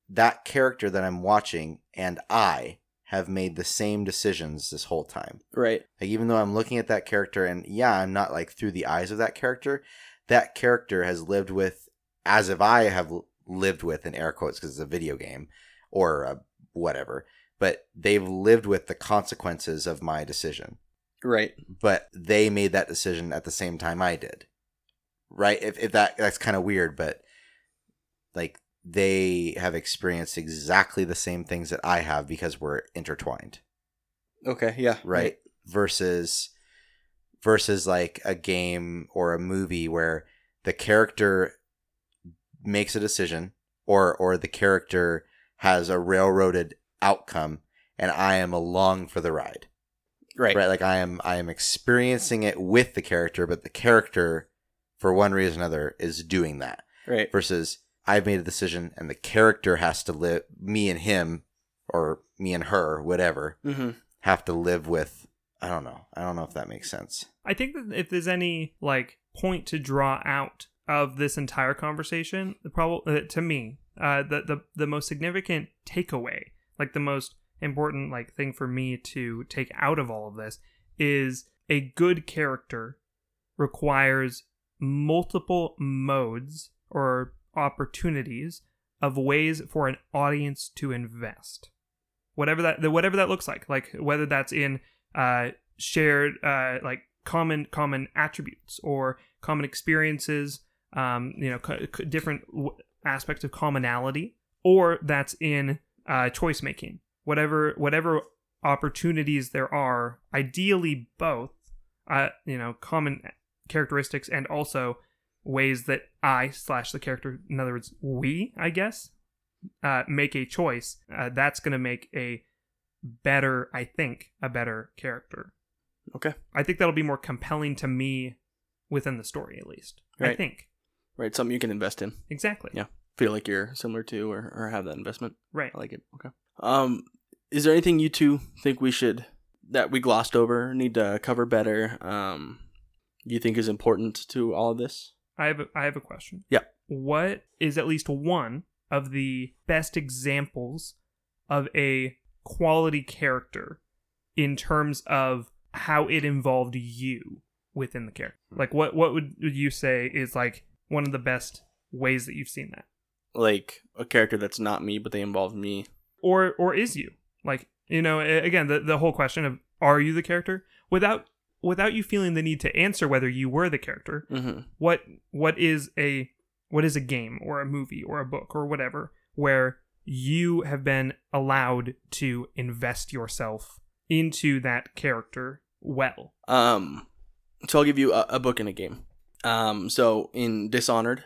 that character that I'm watching and I have made the same decisions this whole time. Right. Like even though I'm looking at that character and yeah, I'm not like through the eyes of that character, that character has lived with as if I have lived with in air quotes because it's a video game or uh whatever, but they've lived with the consequences of my decision. Right. But they made that decision at the same time I did. Right? If if that that's kind of weird, but like they have experienced exactly the same things that I have because we're intertwined Okay. Yeah. right versus versus like a game or a movie where the character makes a decision or or the character has a railroaded outcome and I am along for the ride Right. right like I am I am experiencing it with the character but the character for one reason or another is doing that Right. versus I've made a decision and the character has to live me and him or me and her whatever Mm-hmm. have to live with I don't know. I don't know if that makes sense. I think that if there's any like point to draw out of this entire conversation, the problem uh, to me, uh, the the the most significant takeaway, like the most important like thing for me to take out of all of this, is a good character requires multiple modes or opportunities of ways for an audience to invest. Whatever that whatever that looks like like whether that's in uh shared uh like common common attributes or common experiences um you know co- different w- aspects of commonality or that's in uh choice making. Whatever whatever opportunities there are ideally both uh you know common characteristics and also ways that i slash the character in other words we i guess uh, make a choice uh, that's going to make a better i think a better character Okay. i think that'll be more compelling to me within the story at least i think Right. Something you can invest in. exactly Yeah. Feel like you're similar to or, or have that investment. right I like it. Okay. Um, is there anything you two think we should that we glossed over, need to cover better? Um, you think is important to all of this? I have a, I have a question. Yeah. What is at least one of the best examples of a quality character in terms of how it involved you within the character? Hmm. Like what what would you say is like one of the best ways that you've seen that? Like a character that's not me, but they involve me. Or or is you? Like, you know, again, the the whole question of are you the character without without you feeling the need to answer whether you were the character Mm-hmm. what what is a what is a game or a movie or a book or whatever where you have been allowed to invest yourself into that character well Um, so I'll give you a, a book and a game. Um, so in Dishonored,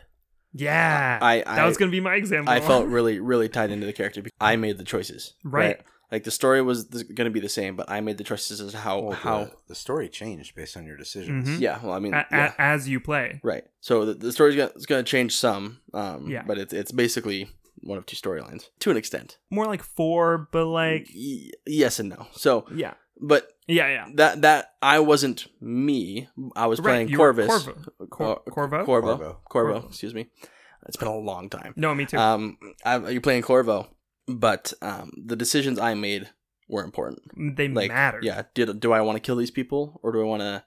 yeah I, I that was gonna be my example I felt [LAUGHS] really, really tied into the character. because I made the choices. Right. Like the story was going to be the same, but I made the choices as how Well, how. the, the story changed based on your decisions. Mhm. Yeah. Well, I mean, a- a- yeah. as you play right. So the, the story's gonna, going to change some. Um, Yeah. But it's it's basically one of two storylines to an extent. more like four but like Y- yes and no. So, yeah but yeah yeah that that I wasn't me. I was Right, playing Corvus. Corvo. Cor- Uh, Corvo? Corvo. Corvo. Corvo. Corvo. Excuse me. It's been a long time. no me too Um, I, you're playing Corvo, but um, the decisions I made were important. they Like, matter yeah. Did do I want to kill these people or do I want to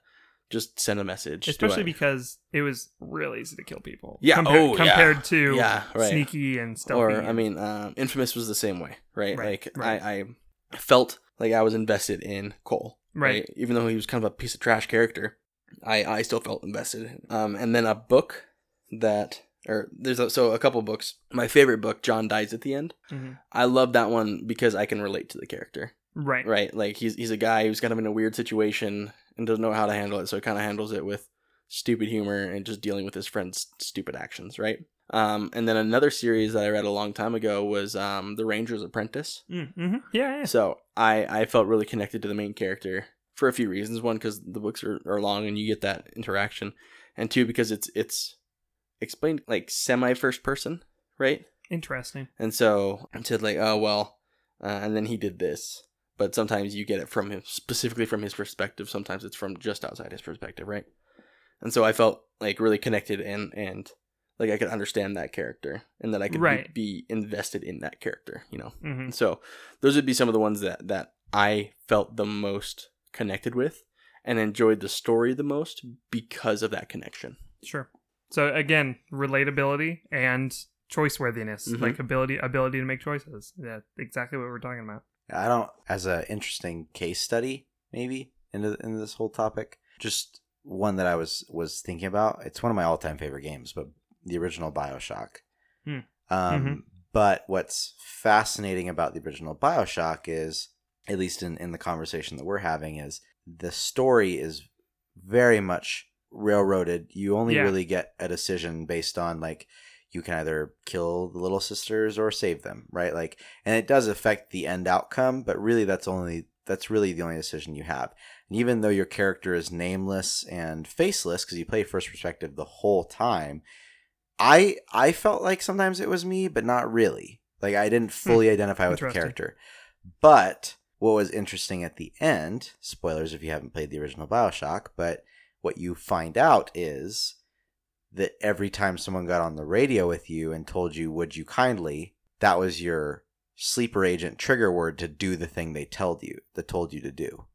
just send a message? Especially I- because it was real easy to kill people Yeah, oh, yeah. compared to Yeah, right. sneaky and stealthy or I mean, um, Infamous was the same way, right? Right, like right. I, I felt like I was invested in Cole, Right. Even though he was kind of a piece of trash character, I I still felt invested. Um, and then a book that or there's a, so a couple books. My favorite book, John dies at the end. Mhm. I love that one because I can relate to the character, right right? Like he's he's a guy who's kind of in a weird situation and doesn't know how to handle it, so he kind of handles it with stupid humor and just dealing with his friend's stupid actions, right? Um, and then another series that I read a long time ago was um, The Ranger's Apprentice. Mm-hmm. Yeah, yeah. So I I felt really connected to the main character for a few reasons. One, because the books are, are long and you get that interaction, and two, because it's it's explained like semi first person, right? Interesting. And so I said like, oh well, uh, and then he did this. But sometimes you get it from him specifically from his perspective. Sometimes it's from just outside his perspective, right? And so I felt like really connected and and like I could understand that character and that I could Right. be, be invested in that character, you know. hmm So those would be some of the ones that that I felt the most connected with and enjoyed the story the most because of that connection. Sure. So again, relatability and choice worthiness, Mhm. like ability ability to make choices. Yeah, exactly what we're talking about. I don't, as an interesting case study, maybe into into this whole topic. Just one that I was was thinking about. It's one of my all time favorite games, but the original Bioshock. Hmm. Um, Mhm. But what's fascinating about the original Bioshock is, at least in in the conversation that we're having, is the story is very much railroaded. You only Yeah. really get a decision based on like you can either kill the little sisters or save them, right? Like and it does affect the end outcome but really that's only that's really the only decision you have and even though your character is nameless and faceless because you play first perspective the whole time i i felt like sometimes it was me but not really like i didn't hmm. fully identify with the character but what was interesting at the end spoilers if you haven't played the original bioshock but what you find out is that every time someone got on the radio with you and told you, would you kindly, that was your sleeper agent trigger word to do the thing they told you, that told you to do.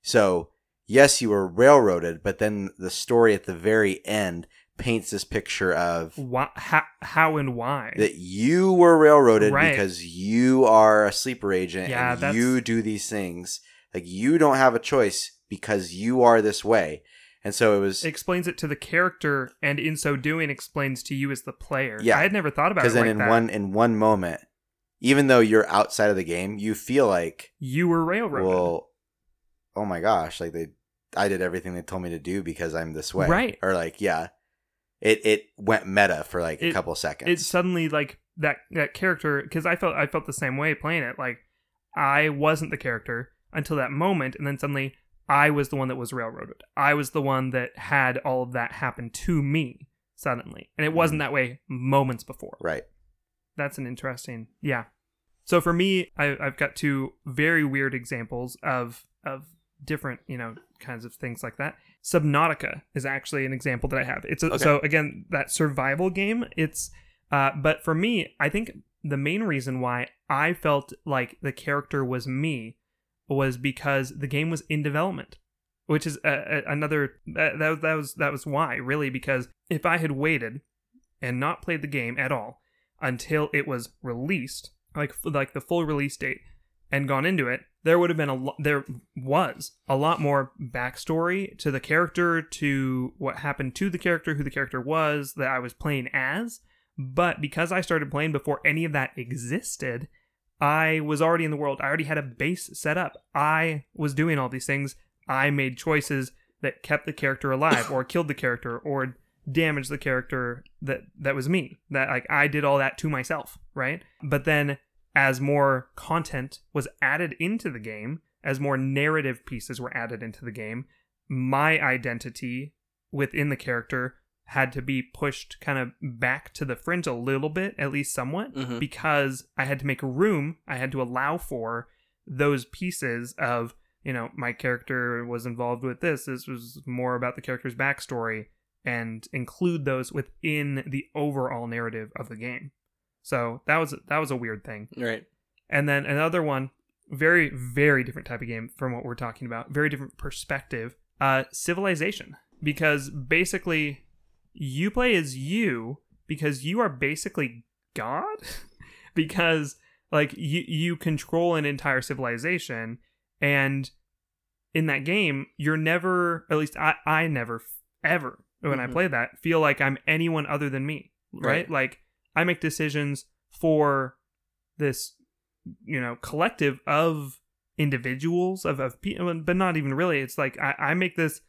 So, yes, you were railroaded, but then the story at the very end paints this picture of Why, how, how and why? that you were railroaded Right. because you are a sleeper agent Yeah, and that's- you do these things. Like you don't have a choice because you are this way. And so it was explains it to the character, and in so doing, explains to you as the player. Yeah. I had never thought about it because then like in that. one in one moment, even though you're outside of the game, you feel like, you were railroaded. well, oh my gosh, like they, I did everything they told me to do because I'm this way, Right. Or like, yeah, it it went meta for like a couple seconds. it's suddenly like that that character because I felt I felt the same way playing it. Like I wasn't the character until that moment, and then suddenly I was the one that was railroaded. I was the one that had all of that happen to me suddenly, and it wasn't that way moments before. right. That's an interesting, yeah. So for me, I, I've got two very weird examples of of different, you know, kinds of things like that. Subnautica is actually an example that I have. It's a, Okay. so again that survival game. It's, uh, but for me, I think the main reason why I felt like the character was me was because the game was in development, which is another that, that was that was that was why really because if I had waited and not played the game at all until it was released, like like the full release date, and gone into it, there would have been a lot. There was a lot more backstory to the character, to what happened to the character, who the character was that I was playing as. But because I started playing before any of that existed, I was already in the world. I already had a base set up. I was doing all these things. I made choices that kept the character alive, or killed the character, or damaged the character that that was me that like i did all that to myself right but then as more content was added into the game as more narrative pieces were added into the game my identity within the character had to be pushed kind of back to the fringe a little bit at least somewhat Mhm. because i had to make room i had to allow for those pieces of you know my character was involved with this this was more about the character's backstory and include those within the overall narrative of the game. So that was that was a weird thing. Right. And then another one, very very different type of game from what we're talking about. Very different perspective. Uh, Civilization, because basically you play as you because you are basically God, [LAUGHS] because like you you control an entire civilization and in that game you're never at least i i never ever when i Mhm. play that feel like i'm anyone other than me right? Right. like i make decisions for this you know collective of individuals of of people but not even really it's like i, I make this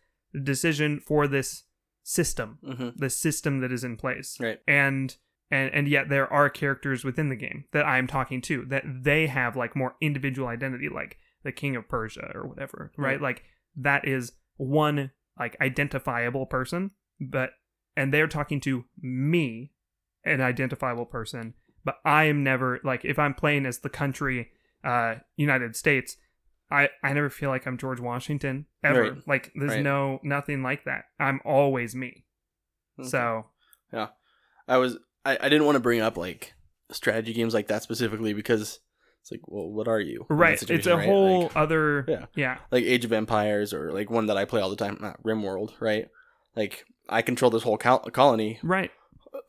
decision for this system hmm the system that is in place Right. and and and yet there are characters within the game that i'm talking to that they have like more individual identity like the king of persia or whatever right, Right. like that is one like identifiable person but and they're talking to me an identifiable person but i am never like if i'm playing as the country uh united states i i never feel like i'm george washington ever Right. like there's Right. no nothing like that i'm always me Okay. so Yeah. I was I, I didn't want to bring up like strategy games like that specifically because it's like, well, what are you? right it's a right? whole Like- other Yeah. yeah like Age of Empires or like one that I play all the time, not RimWorld, right? Like I control this whole col- colony, right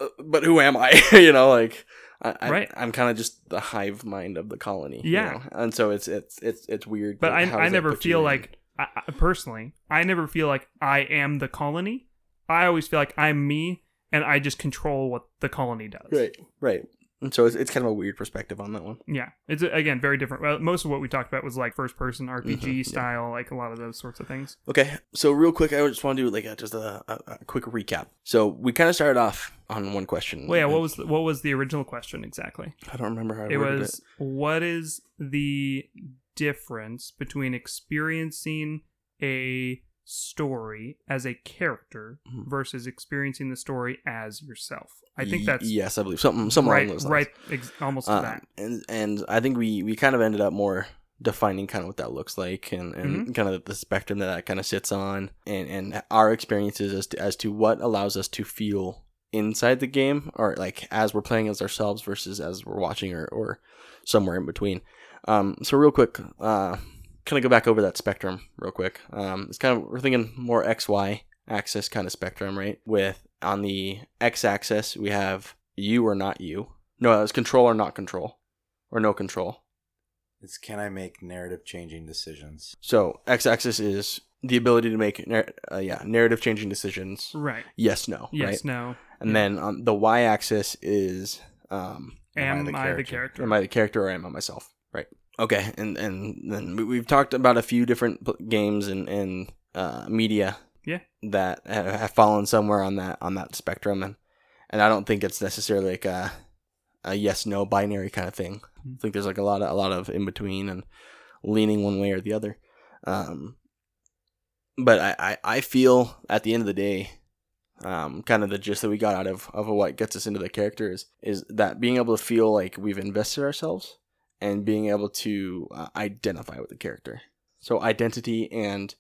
uh, but who am I? [LAUGHS] you know, like I, I, Right. I'm kind of just the hive mind of the colony. you Yeah. know? and so it's it's it's it's weird. but like, i, I never feel like I, I- personally i never feel like i am the colony i always feel like i'm me and i just control what the colony does right, right. And so it's, it's kind of a weird perspective on that one. yeah it's again very different well, most of what we talked about was like first person rpg Mhm, yeah. style like a lot of those sorts of things Okay, so real quick, I just want to do like a, just a, a, quick recap. So we kind of started off on one question. well yeah what was the, what was the original question exactly I don't remember how I it was what is the difference between experiencing a story as a character Mhm. versus experiencing the story as yourself i think that's yes, I believe something somewhere right along those lines. right ex- almost to Um, that and and I think we we kind of ended up more defining kind of what that looks like and, and Mm-hmm. kind of the spectrum that that kind of sits on and and our experiences as to, as to what allows us to feel inside the game or like as we're playing as ourselves versus as we're watching or, or somewhere in between. Um, so real quick, uh, kind of go back over that spectrum real quick. Um, it's kind of we're thinking more X Y axis kind of spectrum, right? With on the X axis we have you or not you. No, it's control or not control, or no control. It's can I make narrative changing decisions? So X axis is the ability to make nar- uh, yeah narrative changing decisions. Right. Yes, no. Yes. Right? No. And then on the Y axis is um, Am, the I the character? character? am I the character or am I myself? Right. Okay. And and then we- we've talked about a few different games and and uh, media. Yeah. That have fallen somewhere on that on that spectrum, and and I don't think it's necessarily like a a yes no binary kind of thing. I think there's like a lot of a lot of in between and leaning one way or the other. Um, but I, I, I feel at the end of the day, um, kind of the gist that we got out of, of what gets us into the characters is that being able to feel like we've invested ourselves and being able to uh, identify with the character. So identity and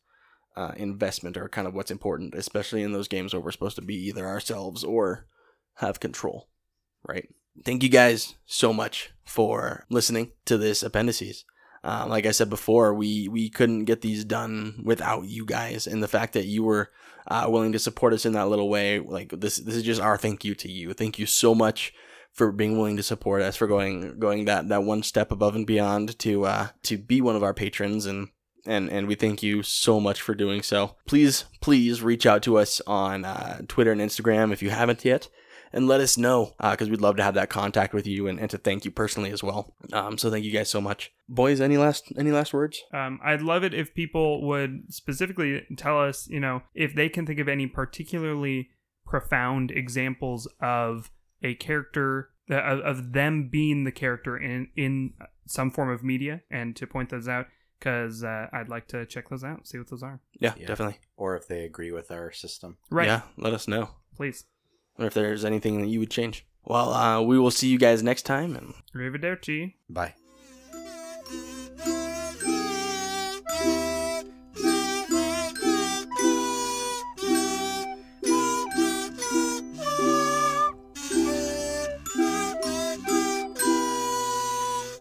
uh, investment are kind of what's important, especially in those games where we're supposed to be either ourselves or have control, right? Thank you guys so much for listening to this appendices. Um, like I said before, we we couldn't get these done without you guys, and the fact that you were uh, willing to support us in that little way, like this this is just our thank you to you. Thank you so much for being willing to support us, for going going that that one step above and beyond to uh, to be one of our patrons and. And, and we thank you so much for doing so. Please, please reach out to us on uh, Twitter and Instagram if you haven't yet and let us know because we'd love to have that contact with you and, and to thank you personally as well. Um, so thank you guys so much, boys. Any last any last words? Um, I'd love it if people would specifically tell us, you know, if they can think of any particularly profound examples of a character uh, of, of them being the character in in some form of media, and to point those out because uh, I'd like to check those out, see what those are. Yeah, Yeah. definitely. Or if they agree with our system. Right? Yeah, let us know. Please. Or if there's anything that you would change. Well, uh, we will see you guys next time, and Arrivederci. Bye.